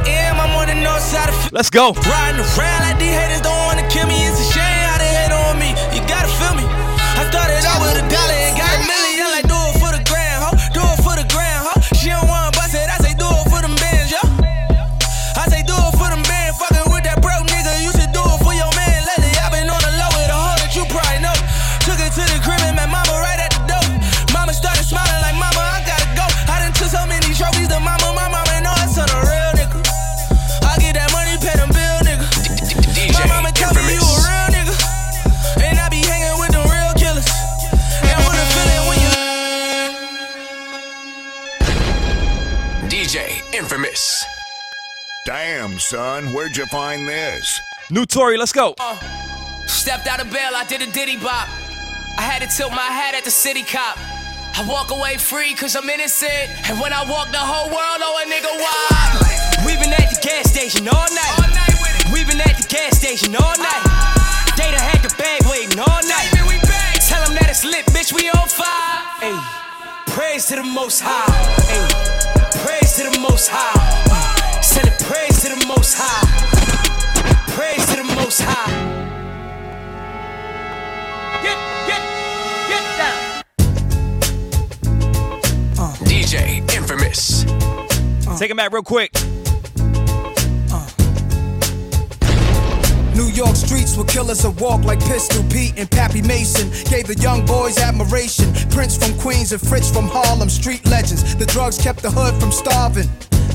a.m. I'm on the north side of Let's go. Riding around like these haters don't wanna kill me. It's a shame Damn, son, where'd you find this? New Tory, let's go. Uh, stepped out of bail, I did a diddy bop. I had to tilt my hat at the city cop. I walk away free cause I'm innocent. And when I walk the whole world, oh a nigga wild. We been at the gas station all night. We been at the gas station all night. They done had the bag waiting all night. Tell them that it's lit, bitch, we on fire. Hey, praise to the most high. Hey, praise to the most high. Praise to the Most High. Praise to the Most High. Get, get, get down. Uh. DJ Infamous. Uh. Take him back real quick. Uh. New York streets were killers that walk like Pistol Pete and Pappy Mason. Gave the young boys admiration. Prince from Queens and Fritz from Harlem, street legends. The drugs kept the hood from starving.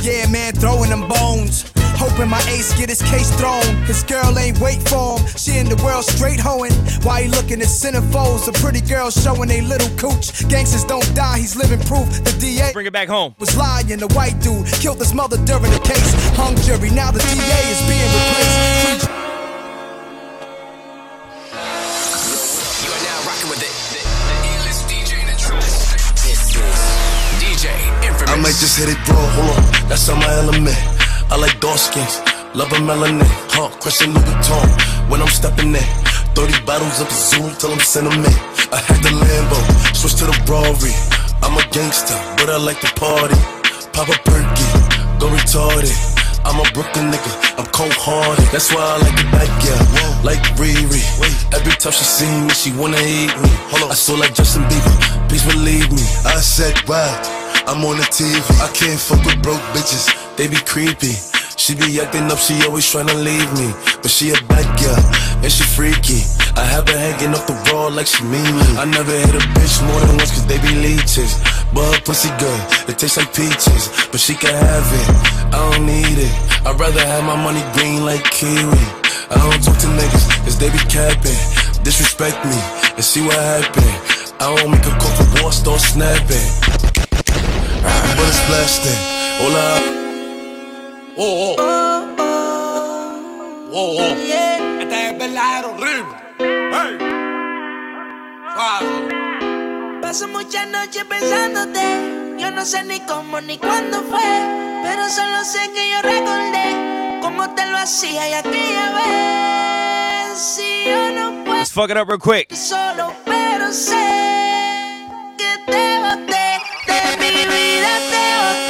Yeah, man, throwing them bones. Hoping my ace get his case thrown. His girl ain't wait for him. She in the world straight hoeing. Why he looking at centerfolds? A pretty girl showing they little cooch. Gangsters don't die, he's living proof. The DA Bring it back home. was lying. The white dude killed his mother during the case. Hung jury. Now the DA is being replaced. Might just hit it raw, hold on, that's on my element. I like dark skins, love a melanin, huh? Crushing Louis Vuitton when I'm stepping in. 30 bottles of the zoo till I'm sentiment. I had the Lambo, switch to the Rari. I'm a gangster, but I like to party. Pop a perky, go retarded. I'm a Brooklyn nigga, I'm cold hearted. That's why I like it back, yeah. Like Riri. Every time she see me, she wanna eat me. Hold on. I saw like Justin Bieber, please believe me. I said, wow, I'm on the TV. I can't fuck with broke bitches, they be creepy. She be acting up, she always tryna leave me. But she a bad girl, and she freaky. I have her hanging off the wall like she mean me. I never hit a bitch more than once cause they be leeches. But her pussy good, it tastes like peaches. But she can have it, I don't need it. I'd rather have my money green like kiwi. I don't talk to niggas cause they be capping. Disrespect me and see what happen. I don't make a call for war, start snapping. But it's blasting. Hola. Oh, oh. Oh, oh. Este es verdadero ritmo. Hey. Suave. Paso muchas noches pensándote. Yo no sé ni cómo ni cuándo fue. Pero solo sé que yo recordé cómo te lo hacía y aquella vez. Si yo no puedo Let's fuck it up real quick. solo, pero sé que te boté. De mi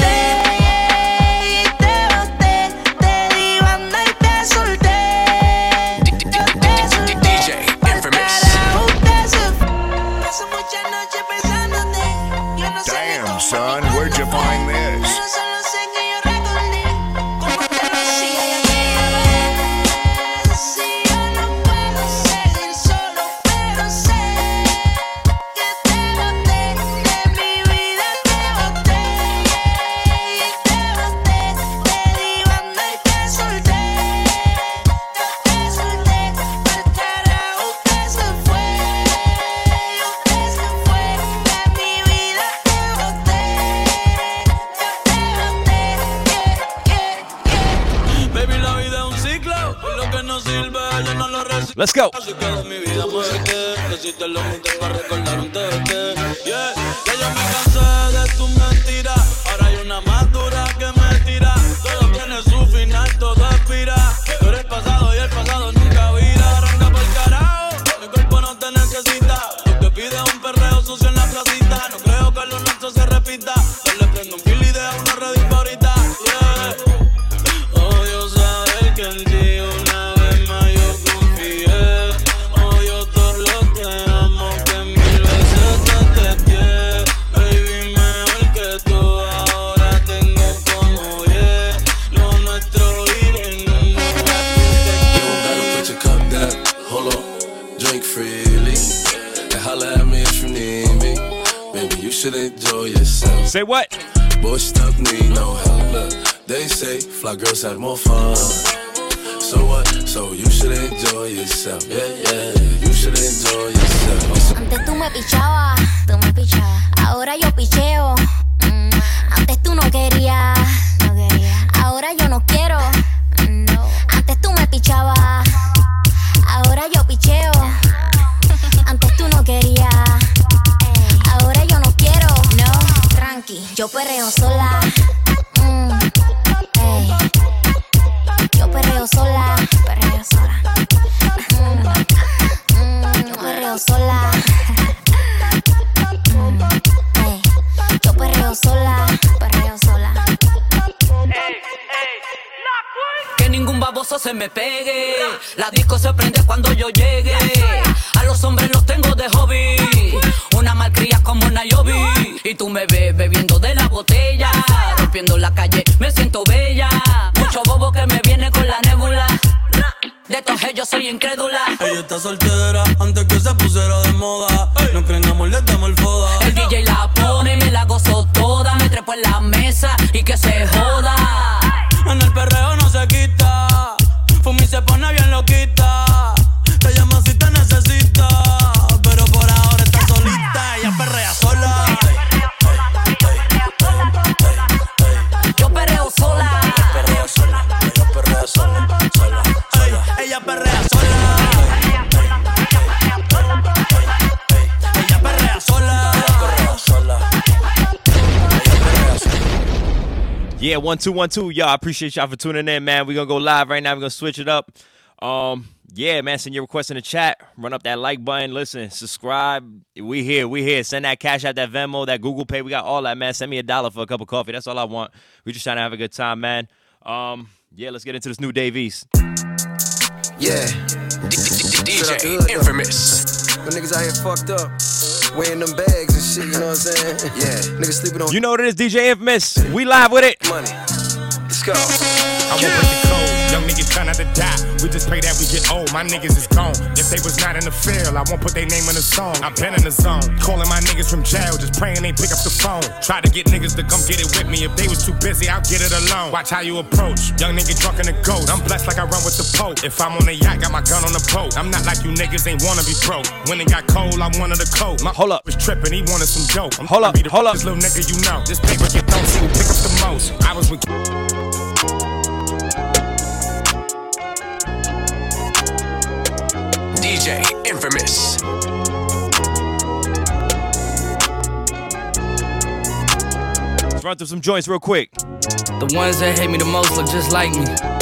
fly girls more fun. Me pegue. La disco se prende cuando yo llegue. A los hombres los tengo de hobby. Una malcria como Nayobi. Y tú me ves bebiendo de la botella. Rompiendo la calle, me siento bella. Mucho bobo que me viene con la nébula. De estos yo soy incrédula. Ella está soltera antes que se pusiera de moda. No creen amor, le damos el foda. El DJ la pone y me la gozo toda. Me trepo en la mesa y que se joda. Yeah, one two one two. Y'all, I appreciate y'all for tuning in, man. We're gonna go live right now. We're gonna switch it up. Um, yeah, man, send your request in the chat. Run up that like button. Listen, subscribe. We here, we here. Send that cash out, that Venmo, that Google Pay. We got all that, man. Send me a dollar for a cup of coffee. That's all I want. We just trying to have a good time, man. Um, yeah, let's get into this new Davies. Yeah. DJ Infamous. But niggas out here fucked up. Weighing them bags and shit, you know what I'm saying? Yeah. Niggas sleeping on You know what it is, DJ Infamous. We live with it. money. Let's go. I won't break the code. Young niggas try not to die. We just pray that we get old. My niggas is gone. If they was not in the field, I won't put their name in the song. I've been in the zone. Calling my niggas from jail, just praying they pick up the phone. Try to get niggas to come get it with me. If they was too busy, I'll get it alone. Watch how you approach. Young nigga drunk in the ghost. I'm blessed like I run with the Pope. If I'm on a yacht, got my gun on the boat. I'm not like you niggas ain't wanna be broke. When it got cold, I wanted a coat. My hold up. was tripping, he wanted some dope. I'm Hold up, be the hold up. This little nigga you know. This paper you don't see who pick up the most. I was with DJ Infamous. Let's run through some joints real quick. The ones that hate me the most look just like me.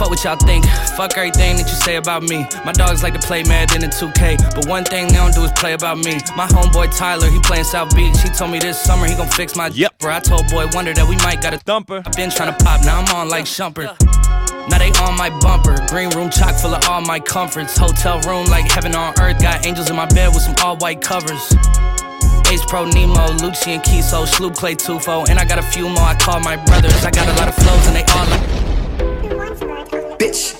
Fuck what y'all think. Fuck everything that you say about me. My dogs like to play Madden and 2K, but one thing they don't do is play about me. My homeboy Tyler, he playing South Beach. He told me this summer he gon' fix my yep. Bro, I told Boy Wonder that we might got a thumper. I've been trying to pop, now I'm on like Shumpert. Now they on my bumper. Green room chock full of all my comforts. Hotel room like heaven on earth. Got angels in my bed with some all white covers. Ace Pro Nemo, Lucian Kiso, Sloop Clay Tufo, and I got a few more I call my brothers. I got a lot of flows and they all like. Bitch.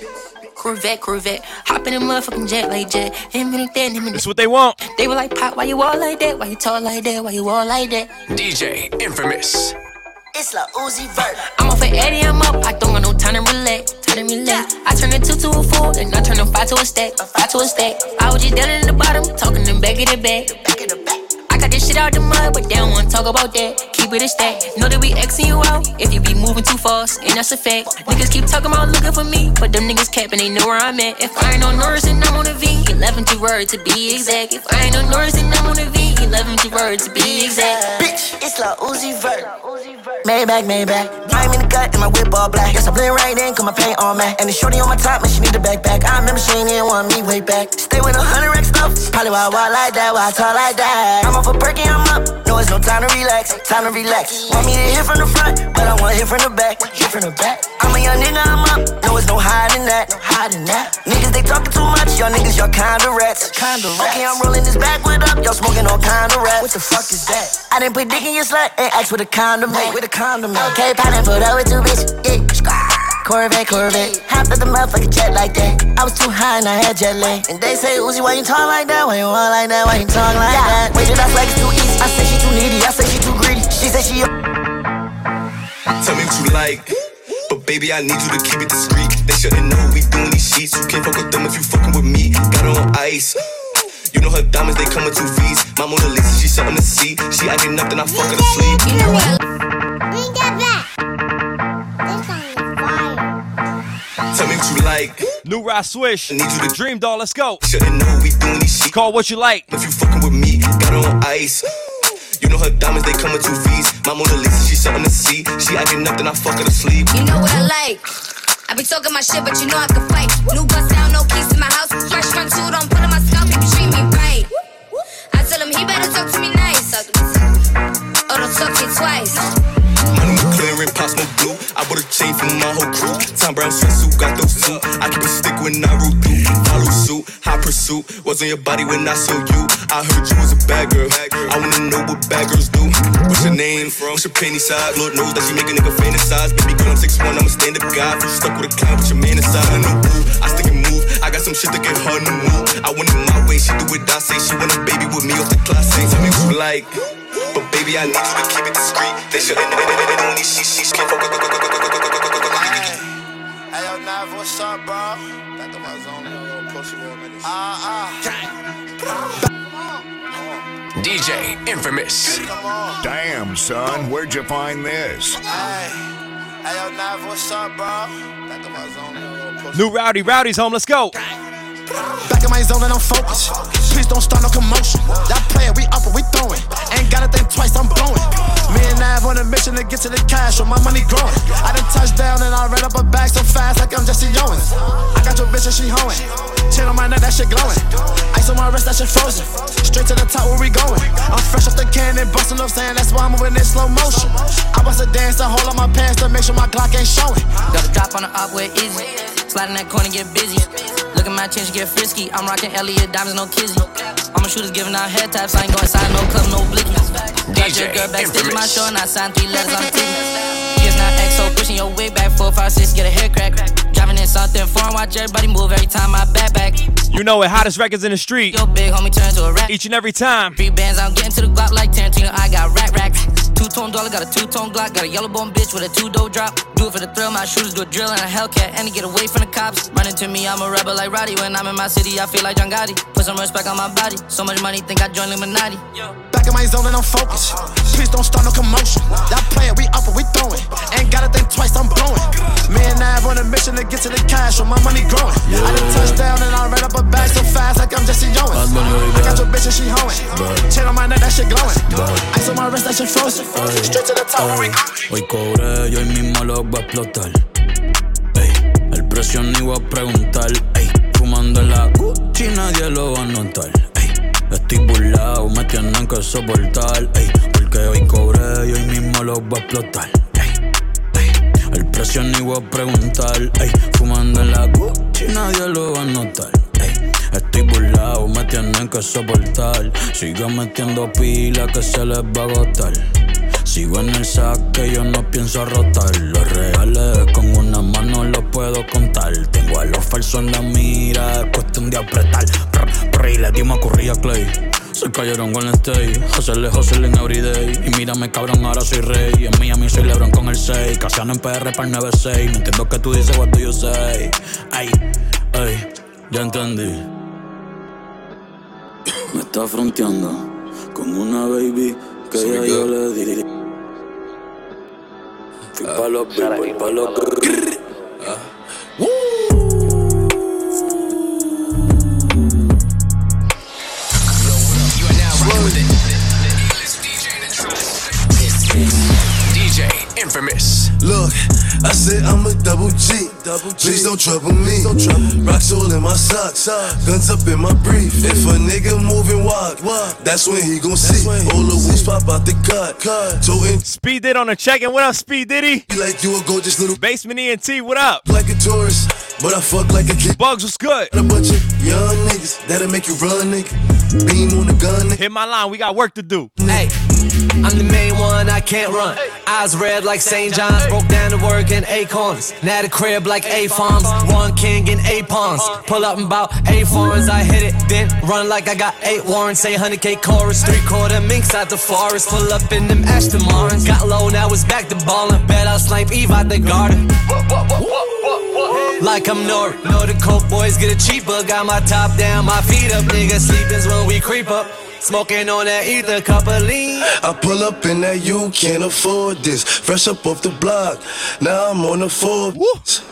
Corvette, Corvette. Hop in a motherfucking jet like jet. Him and that, him and That's what they want. They were like, Pop, why you all like that? Why you talk like that? Why you all like that? DJ Infamous. It's Lil Uzi Vert. I'm off at Eddie, I'm up. I don't got no time to relax. Time to relax. I turn a two to a four, and I turn a five to a stack. A five to a stack. I was just down in the bottom, talking them back of the back. Back of the back. I got this shit out the mud, but they don't wanna talk about that. Keep it a stack. Know that we Xing you out if you be moving too fast, and that's a fact. Niggas keep talking about looking for me, but them niggas capping, they know where I'm at. If I ain't on Norris, then I'm on a V. 11 to word to be exact. If I ain't on Norris, then I'm on a V. 11 to word to be exact. Bitch, it's Lil Uzi Vert. Maybach, Maybach. I'm in the gut and my whip all black. Guess I blend right in, cause my paint on man. And the shorty on my top, man, she need a backpack. I remember she ain't even want me way back. Stay with a hundred racks stuff. Probably why I walk like that, why I talk like that. I'm off a perky, I'm up. No, it's no time to relax, time to relax. Want me to hit from the front, but I want hit from the back. Hit from the back. I'm a young nigga, I'm up. No, it's no hiding that, no hiding that. Niggas, they talking too much. Y'all niggas, y'all kinda rats. Kinda rats. Okay, I'm rolling this backwood up. Y'all smoking all kinda rats. What the fuck is that? I didn't put dick in your slut and ask with a condom. Hey, with a condom. Okay, pounding put up with two bitches. Yeah. Corvette, Corvette. Hopped at the motherfucking jet like that. I was too high and I had jet lag. And they say, Uzi, why you talk like that? Why you walk like that? Why you talk like that? Wait, did I say it's too easy? I say she too needy. I say she too greedy. She said she. Tell me what you like. But baby, I need you to keep it discreet. They shouldn't know we doing these sheets. You can't fuck with them if you fucking with me. Got her on ice. You know her diamonds, they come in two V's. My Mona Lisa, she something to see. She acting up, then I fuck her to sleep. You know what? What you like. New Ride Swish. I need you to Dream Doll, let's go. Shouldn't know we doing these sheets. Call what you like. If you fucking with me, got her on ice. You know her diamonds, they come in two V's. My Mona Lisa, she something to see. She acting up, then I fuck her to sleep. You know what I like. I be talking my shit, but you know I can fight. New bus down, no keys to my house. Fresh front suit on, put on my scalp, baby, treat me right. I tell him he better talk to me nice. Oh, don't talk to me twice. Money clearing, pop smoke blue. I bought a chain for my whole crew. Thom Browne sweatsuit, got those when I through. Follow suit, high pursuit. Was on your body when I saw you. I heard you was a bad girl. I wanna know what bad girls do. What's your name? What's your penny size? Lord knows that you make a nigga fantasize. Baby girl, I'm 6'1, I'm a stand up guy. You stuck with a clown, put your man inside. I know. I stick and move. I got some shit to get her to move. I want it my way, she do it, I say. She want a baby with me off the class. Me what you like. But baby, I need you to keep it discreet. They shouldn't know know these she she can't fuck with. Hey, yo, Nav, what's up, bro? Back to my zone, a little pussy little niggas. Ah, DJ Infamous. Damn, son, where'd you find this? Hey, hey, yo, Nav, what's up, bro? Back to my zone, a little pussy. New Rowdy Rowdy's home, let's go. Back in my zone and I'm focused. Please don't start no commotion. Y'all we up and we throwing. Ain't gotta think twice, I'm blowing. Me and Nav on a mission to get to the cash, so my money growing. I done touched down and I ran up a bag so fast like I'm Jesse Owens. I got your bitch and she hoeing. Chin on my neck, that shit glowing. Ice on my wrist, that shit frozen. Straight to the top, where we going? I'm fresh off the cannon, bustin' up saying that's why I'm moving in slow motion. I bust a dance to hold on my pants to make sure my Glock ain't showing. Got a drop on the up where easy. Sliding that corner, get busy. Look at my chin, she get frisky. I'm rocking Elliot diamonds, no kizzy. All my shooters giving out head taps. I ain't going inside no club, no blicky. Got your girl backstage in my show, and I signed three letters on TV. Yes, not XO, pushing your way back. Four, five, six, get a hair crack. Driving in something foreign, watch everybody move every time I back back. You know it, hottest records in the street. Yo, big homie turn to a rap. Each and every time. Three bands, I'm getting to the Glock like Tarantino. I got rack racks. Two tone dollar, got a two tone Glock. Got a yellow bone bitch with a two dough drop. Do it for the thrill, my shooters do a drill and a Hellcat. And to get away from the cops. Running to me, I'm a rebel like Rowdy. When I'm in my city, I feel like John Gotti. Put some respect on my body. So much money, think I joined Illuminati. Back in my zone and I'm focused. Please don't start no commotion. Y'all playing, we up and we throwing. Ain't gotta think twice, I'm blowing. Me and Nav on a mission to get to the cash, so my money growing. I done touched down and I ran up a bag so fast like I'm Jesse Owens. I got your bitch and she hoeing. Chin on my neck, that shit glowing. Ice on my wrist, that shit frozen. Straight to the top, where we going? Hoy cobré y hoy mismo lo voy a explotar. Ey, el precio ni voy a preguntar. Ey, fumando la Gucci nadie lo va a notar. Estoy burlado, me tienen que soportar. Ey, porque hoy cobré y hoy mismo lo voy a explotar. Ey, ey, el precio ni voy a preguntar. Ey, fumando en la Gucci nadie lo va a notar. Estoy burlado, me tienen que soportar. Sigo metiendo pila que se les va a agotar. Sigo en el saque, yo no pienso rotar. Los reales con una mano los puedo contar. Tengo a los falsos en la mira, es cuestión de apretar. Prr, prr, y le dimos a Curry a Clay. Se cayeron con el stay, hacerle hustle en everyday. Y mírame cabrón, ahora soy rey. Y en Miami soy Lebron con el 6. Casiano en PR para el 96. No entiendo que tú dices, what do you say? Ay, ay, ya entendí. [COUGHS] Me está fronteando con una baby que ya yo le di. Fui pa' los pa' los Look, I said I'm a double G. Double G. Please don't trouble me. Don't trouble. Rocks all in my socks. Guns up in my brief. If a nigga moving wild, that's when he gon' see. All the wolves pop out the cut. Toting Speed Did on the check and what up, Speed Diddy? like you a gorgeous little Basement ENT, what up? like a tourist, but I fuck like a kid. Bugs, what's good? A bunch of young niggas that'll make you run, nigga. Beam on the gun, nigga. Hit my line, we got work to do. Hey, I'm the main one, I can't run. Eyes red like St. John's. Broke down to work in acorns. Now the crib like A farms. One king in eight pawns. Pull up in about eight. I hit it, then run like I got eight warrants. Say 100k chorus. Three quarter minks out the forest. Pull up in them Aston Martins. Got low, now it's back to ballin'. Bet I'll snipe Eve out the garden. Like I'm Nori. Know the coke boys get it cheaper. Got my top down, my feet up. Niggas sleepin's when we creep up. Smoking on that ether, cup of lean. I pull up in that you can't afford this. Fresh up off the block, now I'm on the Forbes.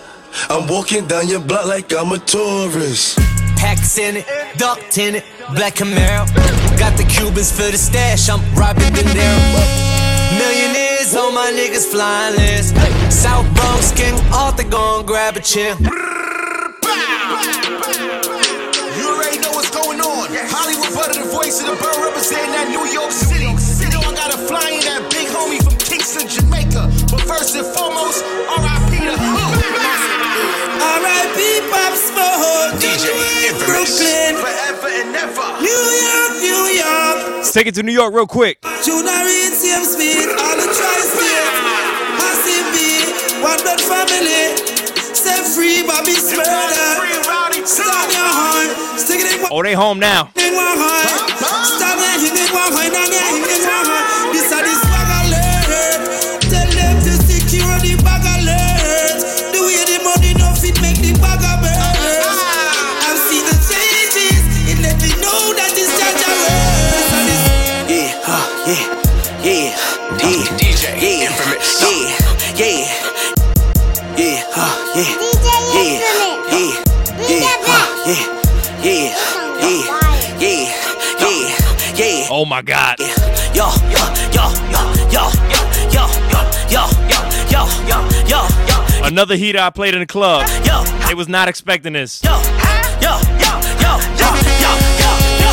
I'm walking down your block like I'm a tourist. Packs in it, ducked in it, black Camaro. Got the Cubans for the stash, I'm robbing De Niro. Millionaires on my niggas flying list. South Bronx King Arthur gon' grab a chair. Butter, of the bird representing that New York City. You know I got a fly in that big homie from Kingston, Jamaica. But first and foremost, R.I.P. to who? R.I.P. Pop Smoke. DJ Infamous. Brooklyn. Forever and ever. New York, New York. Let's take it to New York real quick. Junior Reid, same speed. All the tri-state. Massive B. One blood family. Set free, Bobby's murder. Oh, they home now. My God. Yo, yo, yo, yo, yo, yo, yo, yo, yo, yo, yo, yo, yo. Another heater I played in the club. Yo. They was not expecting this. Yo, yo, yo, yo, yo, yo, yo, yo.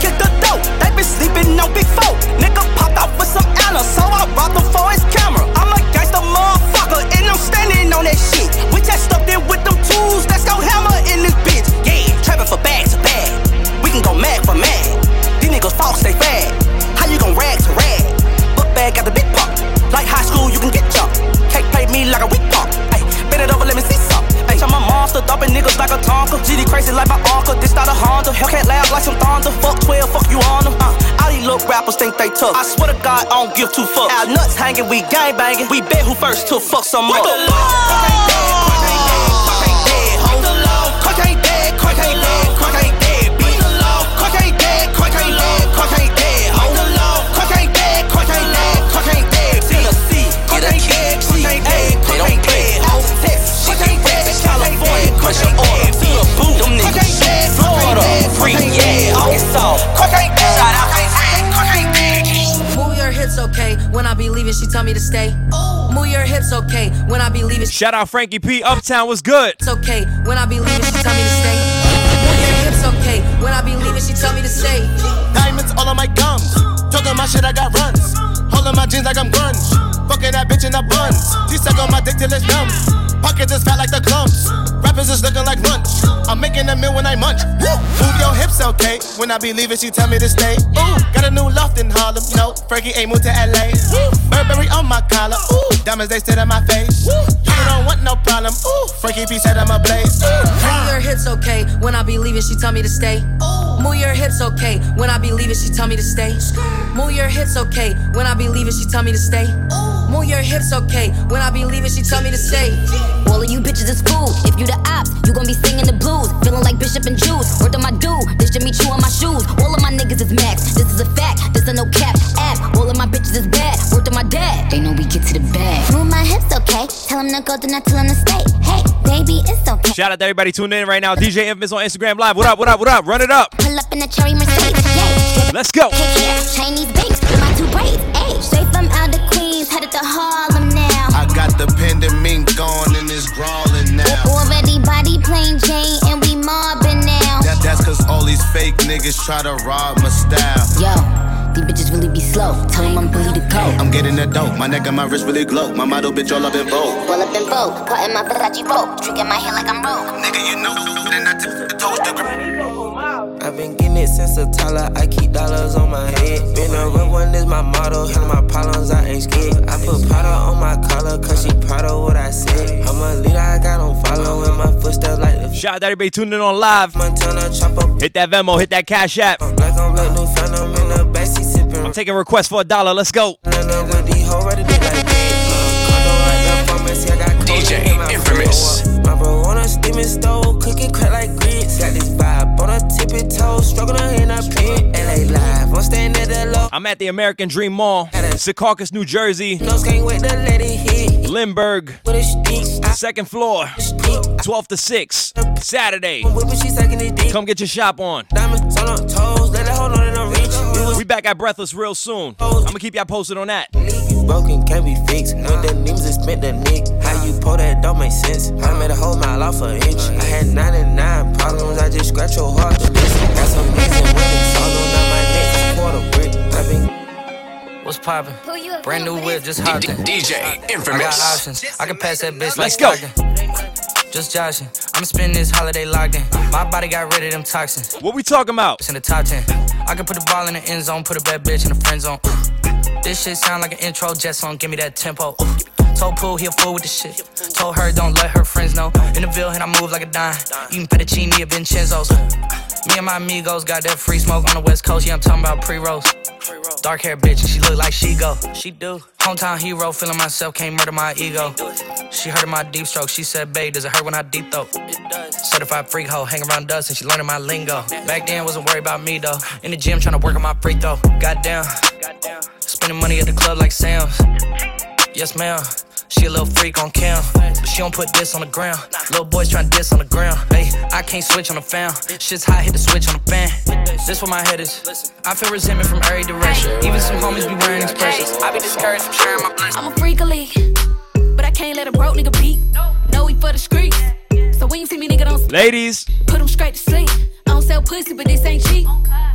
Kick the dough. They been sleeping on big four. Nigga popped off with some Anna, so I robbed him for his camera. I'm a gangster motherfucker, and I'm standing on that shit. A GD crazy like my uncle. This not a Honda. Hellcat labs like some thunder. Fuck 12, fuck you on them. Uh, all these little rappers think they tough. I swear to God, I don't give two fucks. Our nuts hanging, we gang banging. We bet who first to fuck some more. Move your hips, okay? When I be leaving, she tell me to stay. Move your hips, okay? When I be leaving, Shout out Frankie P. Uptown was good. it's okay. When I be leaving, she tell me to stay. Move your hips, okay? When I be leaving, she tell me to stay. Diamonds all on my gums. Talking my shit, I got runs. Holding my jeans like I'm grunge. Fucking that bitch in the buns. She suck on my dick till it's numb. Pockets is fat like the clumps. Rappers is looking like lunch. I'm making a meal when I munch. Woo! Move your hips, okay? When I be leaving, she tell me to stay. Ooh, got a new loft in Harlem. No, Frankie ain't moved to LA. Burberry on my collar. Ooh, diamonds they sit on my face. You don't want no problem. Ooh, Frankie P said I'm a blaze. Move your hips, okay? When I be leaving, she tell me to stay. Move your hips, okay? When I be leaving, she tell me to stay. Move your hips, okay? When I be leaving, she tell me to stay. Move your hips, okay? When I be leaving, she tell me to stay. All of you bitches is fool. If you the ops, you gon' be singing the blues. Feeling like Bishop and Juice. Word on my dude. This Jimmy Choo on my shoes. All of my niggas is max. This is a fact. This a no cap app. All of my bitches is bad. Word on my dad. They know we get to the bag. Move my hips, okay? Tell him to go, do not tell him to stay. Hey, baby, it's okay. Shout out to everybody tuning in right now. DJ Infamous on Instagram Live. What up, what up, what up? Run it up. Pull up in a cherry Mercedes. Yeah. Let's go. Hey, here, Chinese banks my two braids. Straight from out of Queens, headed to Harlem now. I got the pandemic gone and it's crawling now. Already body plain Jane and we mobbing now. That, that's cause all these fake niggas try to rob my style. Yo, these bitches really be slow. Tell them I'm Billy the Coat. I'm getting the dope, my neck and my wrist really glow. My model bitch all up in vogue. Pull up in Vogue, caught in my Versace robe. Tricking my hair like I'm broke. Nigga, you know, I've been getting it since a toddler. I keep dollars on my head. Been a run one is my motto. Handle my problems, I ain't scared. I put Prada on my collar, cause she proud of what I said. I'm a leader, I got on follow in my footsteps like the Shout out to everybody tuning in on live. Montana chopper. Hit that Venmo, hit that Cash App. Black on black, new phantom in the backseat sipping. I'm taking requests for a dollar. Let's go. None with these hoes ready to uh, do like that. Condo like the pharmacy, I got DJ codeine my Infamous. Fridge. My bro on a steaming stove, cooking crack like grits. Got this vibe on a tippy toe, struggling in a pit. LA live, I'm staying at the low. I'm at the American Dream Mall, Secaucus, New Jersey. No can't wait to let it hit. Lindbergh, With a stick, second floor, 12 to 6, Saturday. whipping, she sucking it deep. Come get your shop on. Diamonds on her toes, let it hold on and I'm reach. We was We back at Breathless real soon. I'm gonna keep y'all posted on that. Broken, can't be fixed. When the names is spent the nick. How you pull that don't make sense. I made a whole mile off an inch. I had 99 problems, I just scratch your heart to listen. Got some missing winnings, all on my neck, quarter brick. I been What's poppin'? Brand new whip, just hopped in. DJ I got options. I can pass that bitch Let's like go. Just joshing. I'm spending this holiday locked in. My body got rid of them toxins. What we talking about? It's in the top 10. I can put the ball in the end zone, put a bad bitch in the friend zone. This shit sound like an intro jet song, give me that tempo. Told Pooh he a fool with the shit. Told her don't let her friends know. In the Ville and I move like a dime. Eating fettuccine at Vincenzo's. Me and my amigos got that free smoke on the west coast. Yeah, I'm talking about pre-rolls. Dark hair bitch, and she look like she go. She do. Hometown hero, feeling myself, can't murder my ego. She heard of my deep stroke. She said, babe, does it hurt when I deep does. Certified freak hoe, hang around dust, and she learning my lingo. Back then, wasn't worried about me though. In the gym, trying to work on my free throw. Goddamn. Spending money at the club like Sam's. Yes, ma'am. She a little freak on cam, but she don't put this on the ground. Little boys tryna diss on the ground. Hey, I can't switch on the fan. Shit's hot, hit the switch on the fan. This where my head is. I feel resentment from every direction. Even some homies be wearing expressions. I be discouraged from sharing my blessings. I'm a freak of league, but I can't let a broke nigga beat. No, he for the streets. So when you see me, nigga, don't Ladies, put him straight to sleep. I don't sell pussy, but this ain't cheap.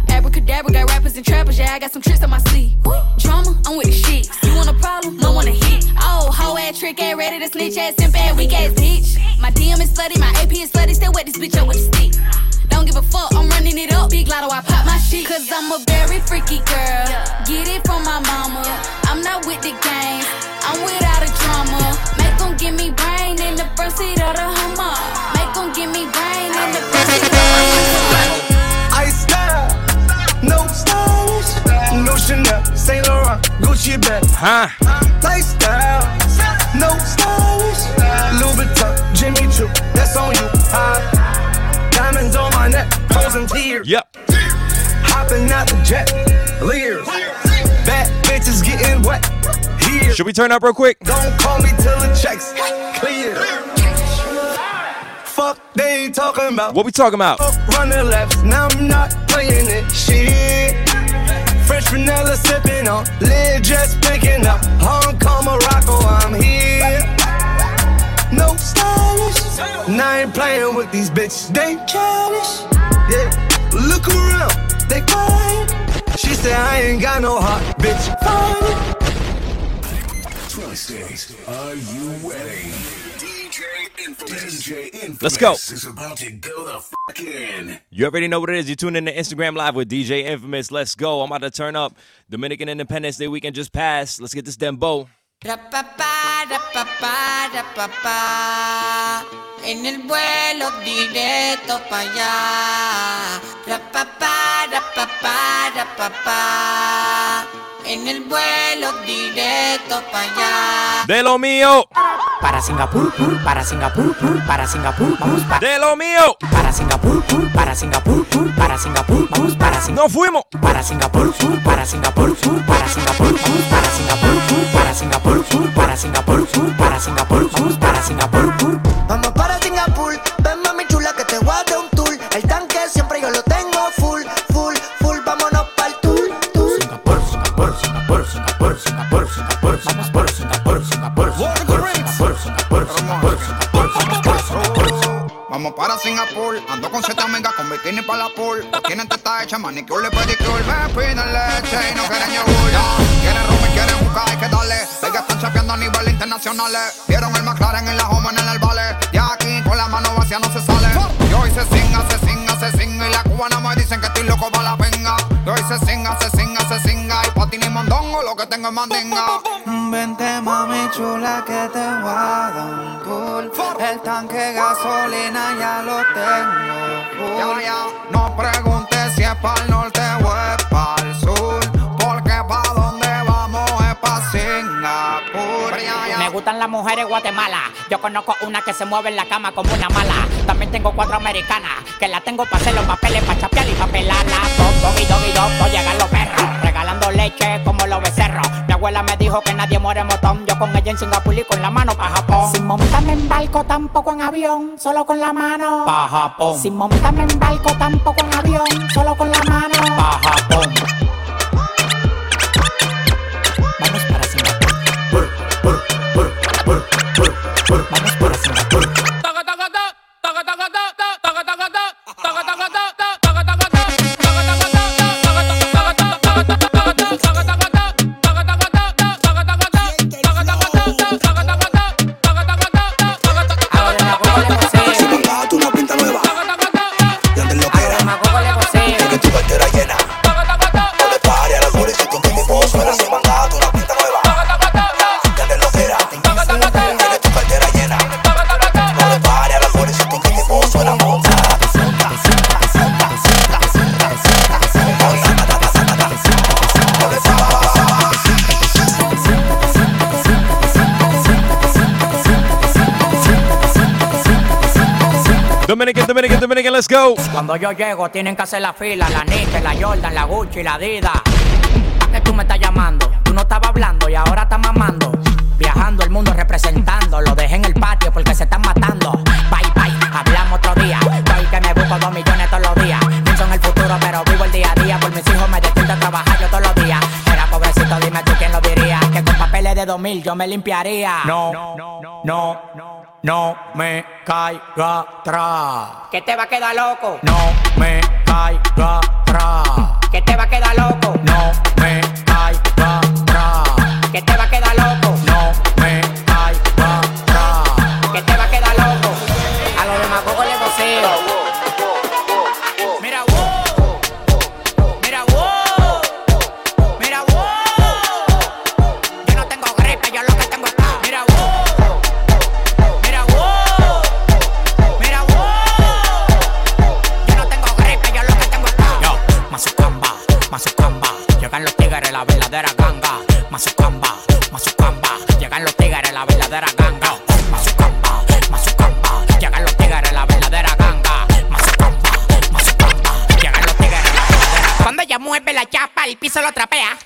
Abracadabra got rappers and trappers, yeah, I got some tricks on my sleeve. Drama, I'm with the shit. You want a problem? No one to hit. Oh, hoe ass trick ass, ready to snitch ass, simp ass, weak ass bitch. My DM is slutty, my AP is slutty, still wet this bitch up with a stick. Don't give a fuck, I'm running it up. Big lotto, I pop my shit. Cause I'm a very freaky girl. Get it from my mama. I'm not with the games, I'm without a drama. Make them give me brain in the front seat of the Hummer. Bag. Huh? Lifestyle, no stylish, Louis Vuitton, Jimmy Choo, that's on you. High. Diamonds on my neck, frozen tears. Yep. Hopping out the jet, leers. Bad bitches getting wet. Here. Should we turn up real quick? Don't call me till the checks clear. Fuck, they ain't talking about. What we talking about? Running laps, now I'm not playing it. Shit. Vanilla sipping on, lid just picking up. Hong Kong, Morocco, I'm here. No stylish. Now I ain't playing with these bitches. They childish. Yeah. Look around, they quiet. She said I ain't got no heart, bitch. Find it. Tri-State, are you ready? DJ Infamous. DJ Infamous Let's go. is about to go the fuck in. You already know what it is. You tune in to Instagram Live with DJ Infamous. Let's go. I'm about to turn up. Dominican Independence Day weekend just passed. Let's get this dembow. Rapapá, rapapá, rapapá. En el vuelo directo para allá. En el vuelo directo para allá. De lo mío. Para Singapur, pur, para Singapur, pur, para Singapur, vamos para. De lo mío. Para Singapur, pur, para Singapur, pur, para Singapur, vamos para Singapur. No fuimos. Para Singapur, pur, para Singapur, pur, para Singapur, pur, para Singapur, pur, para Singapur, pur, para Singapur, pur, para Singapur, pur, para Singapur, pur. Vamos para Singapur, ven mami chula que te voy a dar un tour. El tanque siempre yo lo tengo Vamos para Singapur, ando con siete amigas con bikini para la pool. Tienen teta hecha, manicure y pedicure. Me piden leche y no quieren yogur. Ya. Quieren rum y quieren jugar, hay que darle. Ellas están chapeando a nivel internacional. Vieron el McLaren en la home en el vale. Y aquí con la mano vacía no se sale. Y hoy se singa, se singa, se singa. Y la cubana me dicen que estoy loco para la venga. Y hoy se singa, se singa, se singa. Y lo que tengo es mandinga. Vente mami chula que te voy a dar un tour El tanque de gasolina ya lo tengo full Ya, ya, no preguntes si es para el norte o es para el sur. Porque pa' donde vamos es pa' Singapur. Ya, ya. Me gustan las mujeres Guatemala. Yo conozco una que se mueve en la cama como una mala. También tengo cuatro americanas que la tengo para hacer los papeles, para chapear y papelarla. Dog, doggy, doggy, dog, no llegan los perros. Regalando leche como. Mi abuela me dijo que nadie muere en motón. Yo con ella en Singapur y con la mano para Japón. Sin montarme en barco, tampoco en avión, solo con la mano. Pa' Japón. Sin montarme en barco, tampoco en avión, solo con la mano. Pa' Japón. Vamos para Singapur. Vamos Dominican, Dominican, let's go. Cuando yo llego tienen que hacer la fila, la Nike, la Jordan, la Gucci, la Adidas. ¿A qué tú me estás llamando? Tú no estabas hablando y ahora estás mamando. Viajando el mundo representando, lo dejé en el patio porque se están matando. Bye bye, hablamos otro día. Estoy que me busco dos millones todos los días. Pienso en el futuro, pero vivo el día a día. Por mis hijos me despierto a trabajar yo todos los días. Era pobrecito, dime tú quién lo diría. Que con papeles de 2000 yo me limpiaría. No, no, no me caiga atrás. Que te va a quedar loco. No me caiga atrás. Que te va a quedar loco. No ya pa'l piso lo trapea.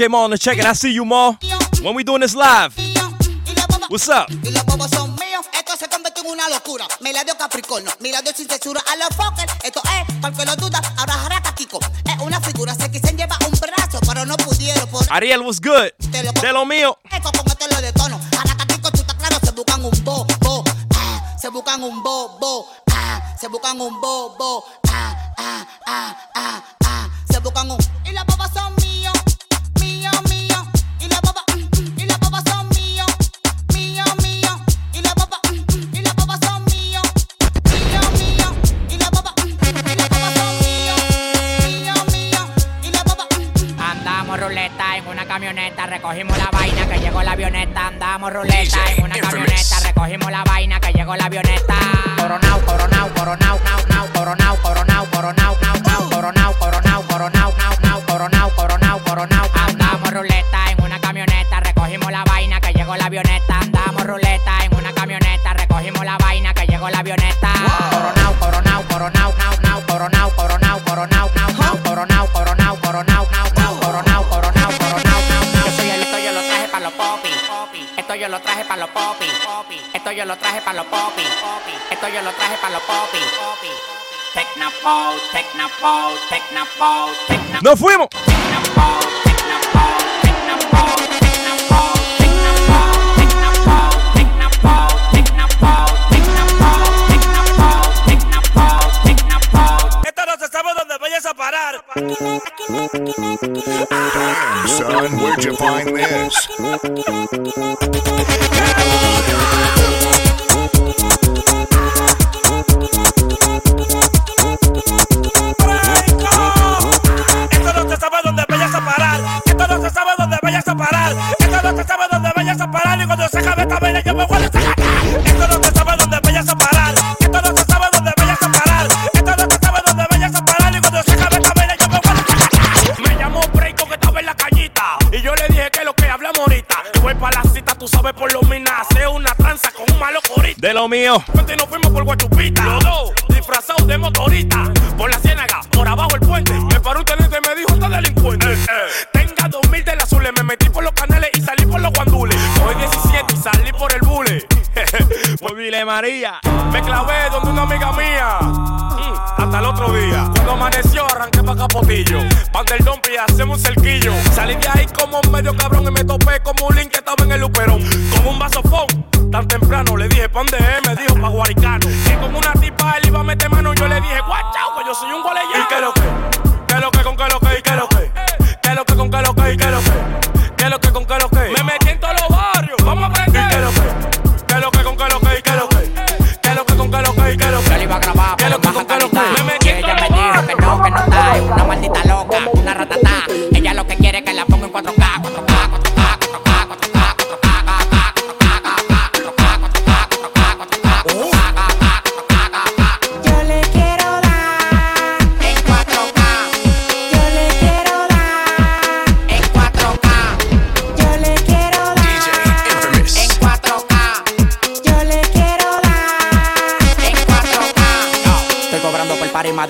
DJ Maul on the check, and I see you, Maul. When we doing this live. What's up? Se convirtió en una locura. Me la dio Capricornio, dio sin censura a los fuckers. Esto es, lo ahora jaraca Kiko. Es una figura, se un brazo, pero no pudieron. Por Ariel, what's good? De lo mío. eco lo. Jaraca Kiko, claro, se buscan un bo. Ah, se buscan un bo. Ah, se buscan un bo. Ah, ah, ah, ah, ah. Se buscan un. Y camioneta, recogimos la vaina que llegó la avioneta. Andamos ruleta en una camioneta, recogimos la vaina que llegó la avioneta. Coronao, coronao, coronao, nao, nao, coronao, coronao, coronao, nao, nao, coronao, coronao, coronao, nao, nao, coronao, coronao, coronao. los. Esto yo lo traje para los popis. Esto yo lo traje para los popis. ¡Nos fuimos! Damn, son, where'd you find this? mío. Antes nos fuimos por Guachupita.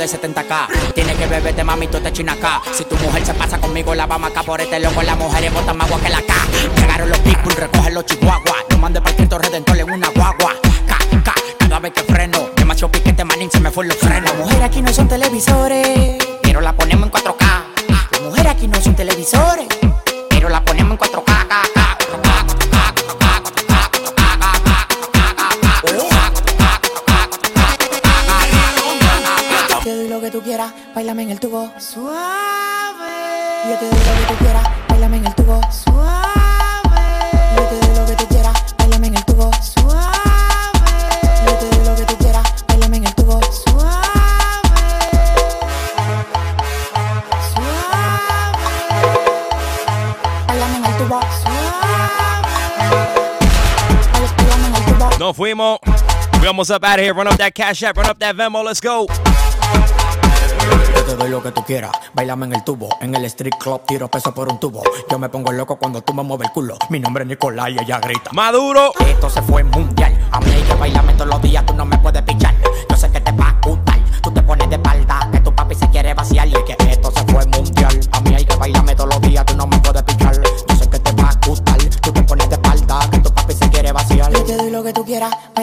De 70k. Tiene que beberte, mami, tú te china acá. Si tu mujer se pasa conmigo, la vamos acá por este loco. Las mujeres botan más agua que la K. Llegaron los pitbull, recogen los chihuahuas. No mande para Cristo Redentor almost up out of here. Run up that cash app. Run up that Venmo. Let's go. Yo te doy lo que tú quieras, bailame en el tubo, en el street club tiro peso por un tubo. Yo me pongo loco cuando tú me mueves el culo. Mi nombre es Nicolai y ella grita. Maduro. Esto se fue mundial. A mí hay que bailarme todos los días, tú no me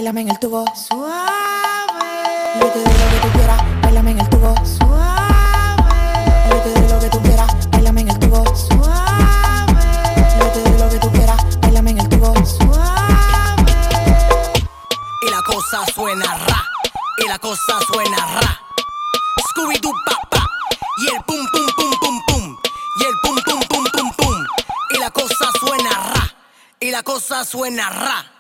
bailame en el tubo. Suave. Yo te doy lo que tú quieras, bailame en el tubo. Suave. Yo te doy lo que tú quieras, bailame en el tubo. Suave. Yo te doy lo que tú quieras, bailame en el tubo. Suave. Y la cosa suena ra, y la cosa suena ra. Scooby Doo pa pa, y el pum pum pum pum pum, y el pum pum pum pum pum. Y la cosa suena ra, y la cosa suena ra.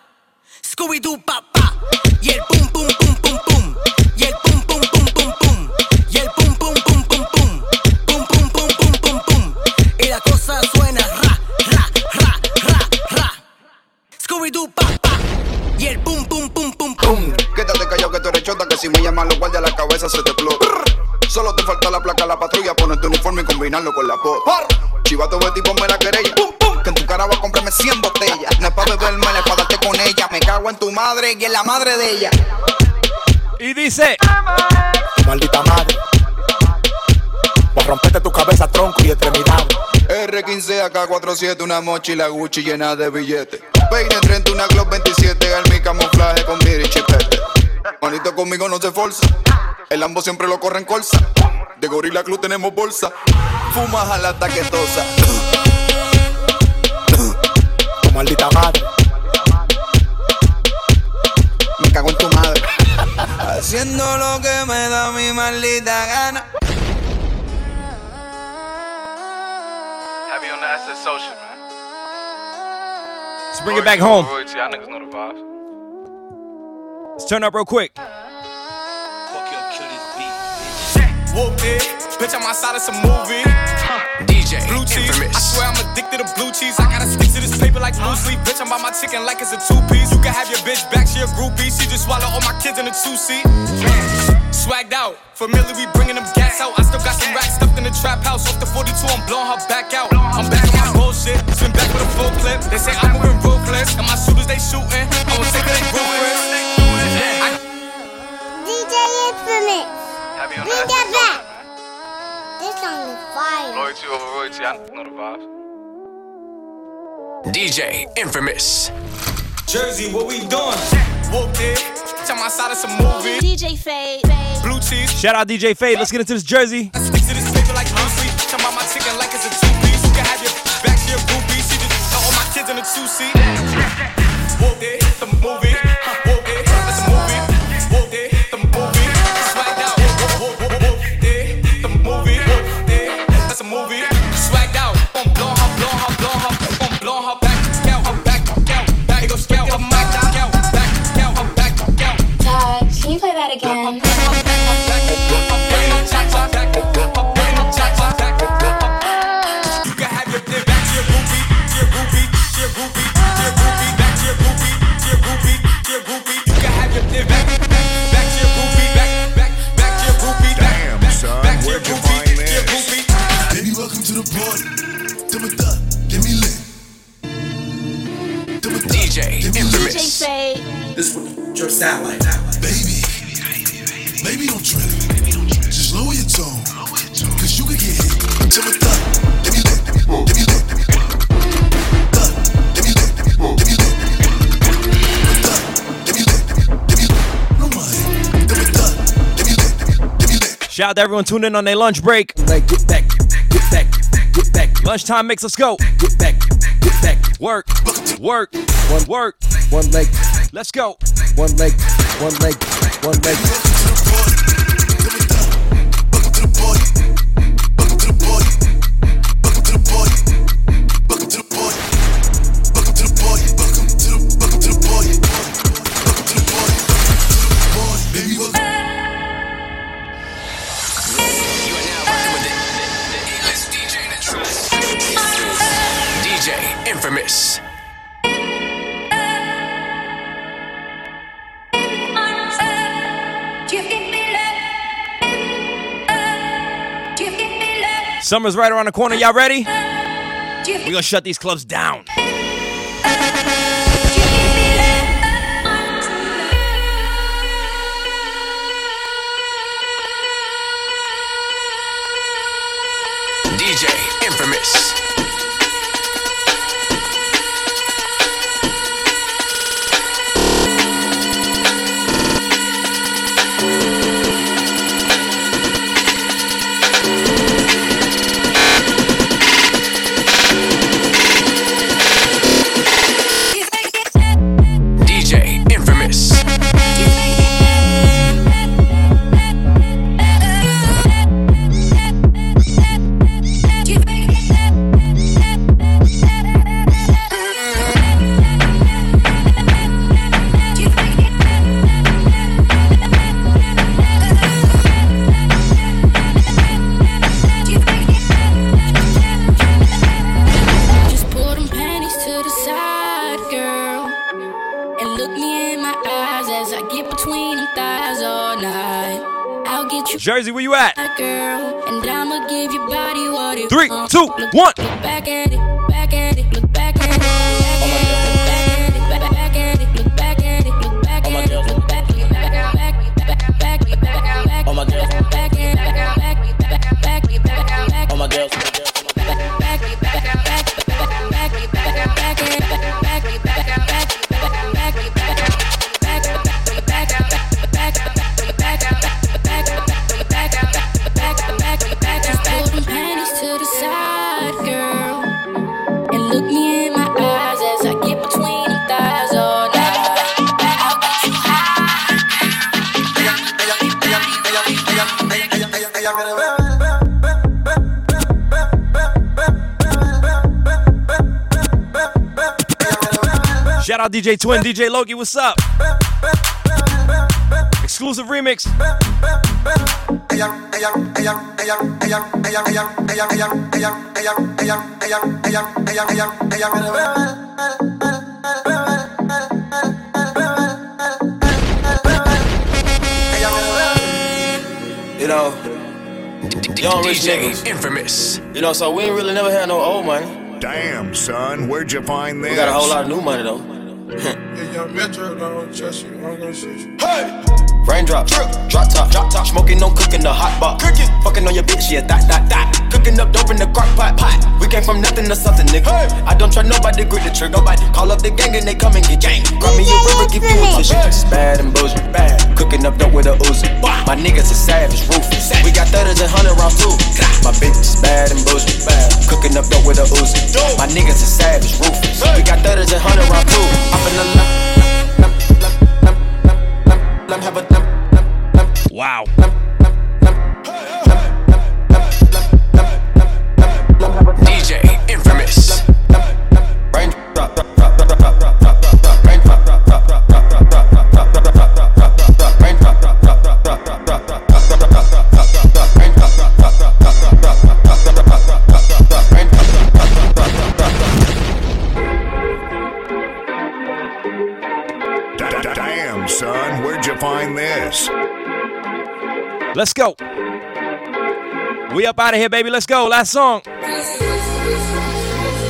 Combinarlo con la pop. Chivato Betty, ponme la querella. Que en tu cara va a comprarme 100 botellas. No es pa' beberme, es pa' darte con ella. Me cago en tu madre y en la madre de ella. Y dice: Maldita madre. A romperte tu cabeza, tronco y extremidad. R15 AK47, una mochila Gucci llena de billetes. Peine 30, una Glock 27, al mi camuflaje con mira y chipete. Manito conmigo no se forza. El Lambo siempre lo corre en colza. De Gorilla Club tenemos bolsa. Fumas a la taquetosa. Tu maldita madre. Me cago en tu madre. Haciendo lo que me da mi maldita gana. Heavy on the SS social, man. Let's bring it back home. Let's turn up real quick. Whoopty. Bitch, I'm outside of some movie. DJ Blue cheese. Infamous. I swear I'm addicted to blue cheese. I gotta stick to this paper like blue sleep. Bitch, I'm by my chicken like it's a two piece. You can have your bitch back, she a groupie. She just swallow all my kids in a two seat. Swagged out. Familiar, we bringing them gas out. I still got some racks stuffed in the trap house. Off the 42, I'm blowing her back out. I'm back on my bullshit. Spin back with a full clip. They say I'm moving ruthless. And my shooters, they shooting. I was sick of they ruthless. I- DJ Infamous. Heavy on Bring the that SS back. Loyalty over royalty, y'all know the vibes. DJ Infamous. Jersey, what we doing? Whoopty. Bitch, I'm outside of some movie. DJ Fade. Blue cheese. Shout out DJ Fade. Let's get into this jersey. Stick to this paper like blue sleep. Bitch, I'm my chicken like it's a two piece. You can have your back, she a groupie. She just all my kids in a two seat. To everyone tuning in on their lunch break. Like, get back, get back, get back, Lunchtime makes us go. get back, get back. Work, work, One, work. one leg, Let's go. one leg, one leg, one leg. Summer's right around the corner. Y'all ready? We're gonna shut these clubs down. Jersey, where you at? girl. And I'ma give your body what it Three, two, one. Shout out DJ Twin, DJ Loki, what's up? Exclusive remix. You know, young rich DJ niggas. Infamous. You know, so we ain't really never had no old money. Damn, son, where'd you find this? We got a whole lot of new money though. Hey! Raindrop, drop drop top, drop top, smoking no cooking the hot pot. Cooking, fucking on your bitch, yeah, that, that, that. Cooking up dope in the crock pot, pot. We came from nothing to something, nigga. I don't try nobody, grip the trigger. Nobody call up the gang and they come and get gang. Grab me a river, give you a tissue. It's bad and bullshit, bad. Cooking up dope with a Uzi. My niggas are savage, ruthless. We got thudders and hundred rounds too. My bitch is bad and bullshit, bad. Cooking up dope with a Uzi. My niggas are savage, ruthless. We got thudders and hundred rounds too. I'm in the lamp, Wow. Damn, son, where'd you find this? Let's go. We up out of here, baby. Let's go. Last song.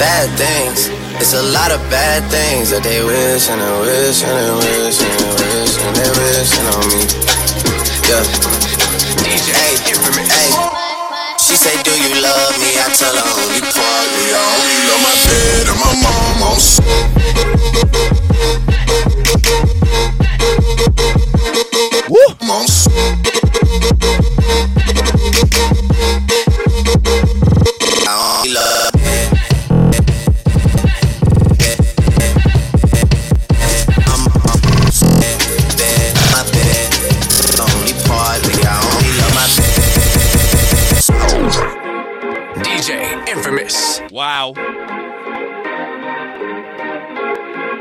Bad things. It's a lot of bad things that they wish and they wish and they wish and they wish and they wishing on me. Yeah. DJ hey, infamous. Hey. She say, Do you love me? I tell her only partly. I only love my bed and my mom on Woo!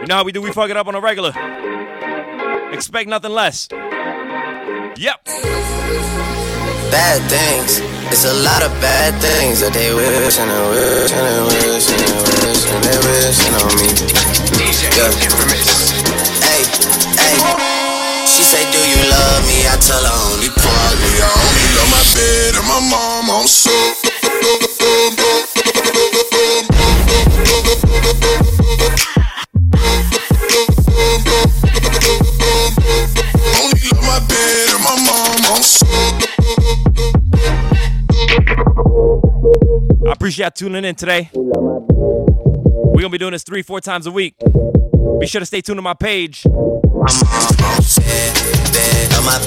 You know how we do? We fuck it up on a regular. Expect nothing less. Yep. Bad things. It's a lot of bad things that they wish and they wish and they wish and they wish and they wishing on me. DJ Hey, hey. She say, Do you love me? I tell her only partly. I only love my bed and my mom on Only I appreciate y'all tuning in today. We're gonna be doing this three, four times a week. Be sure to stay tuned to my page.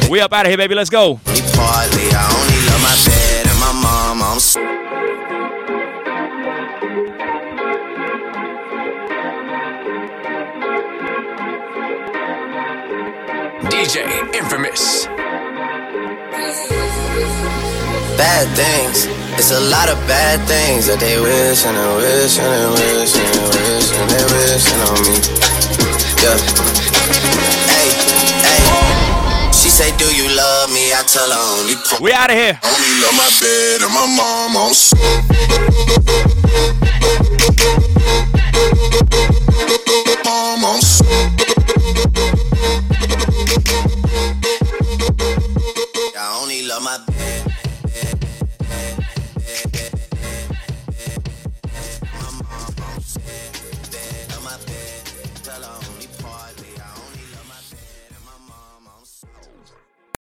We up out of here, baby. Let's go. DJ I bad things. It's a lot of bad things that they wish and they wish and they wish and they wish and they wish on me. Yeah. Hey, hey. She say, Do you love me? I tell her only. Pro- we out of here. Only love my bed and my mom on Mom on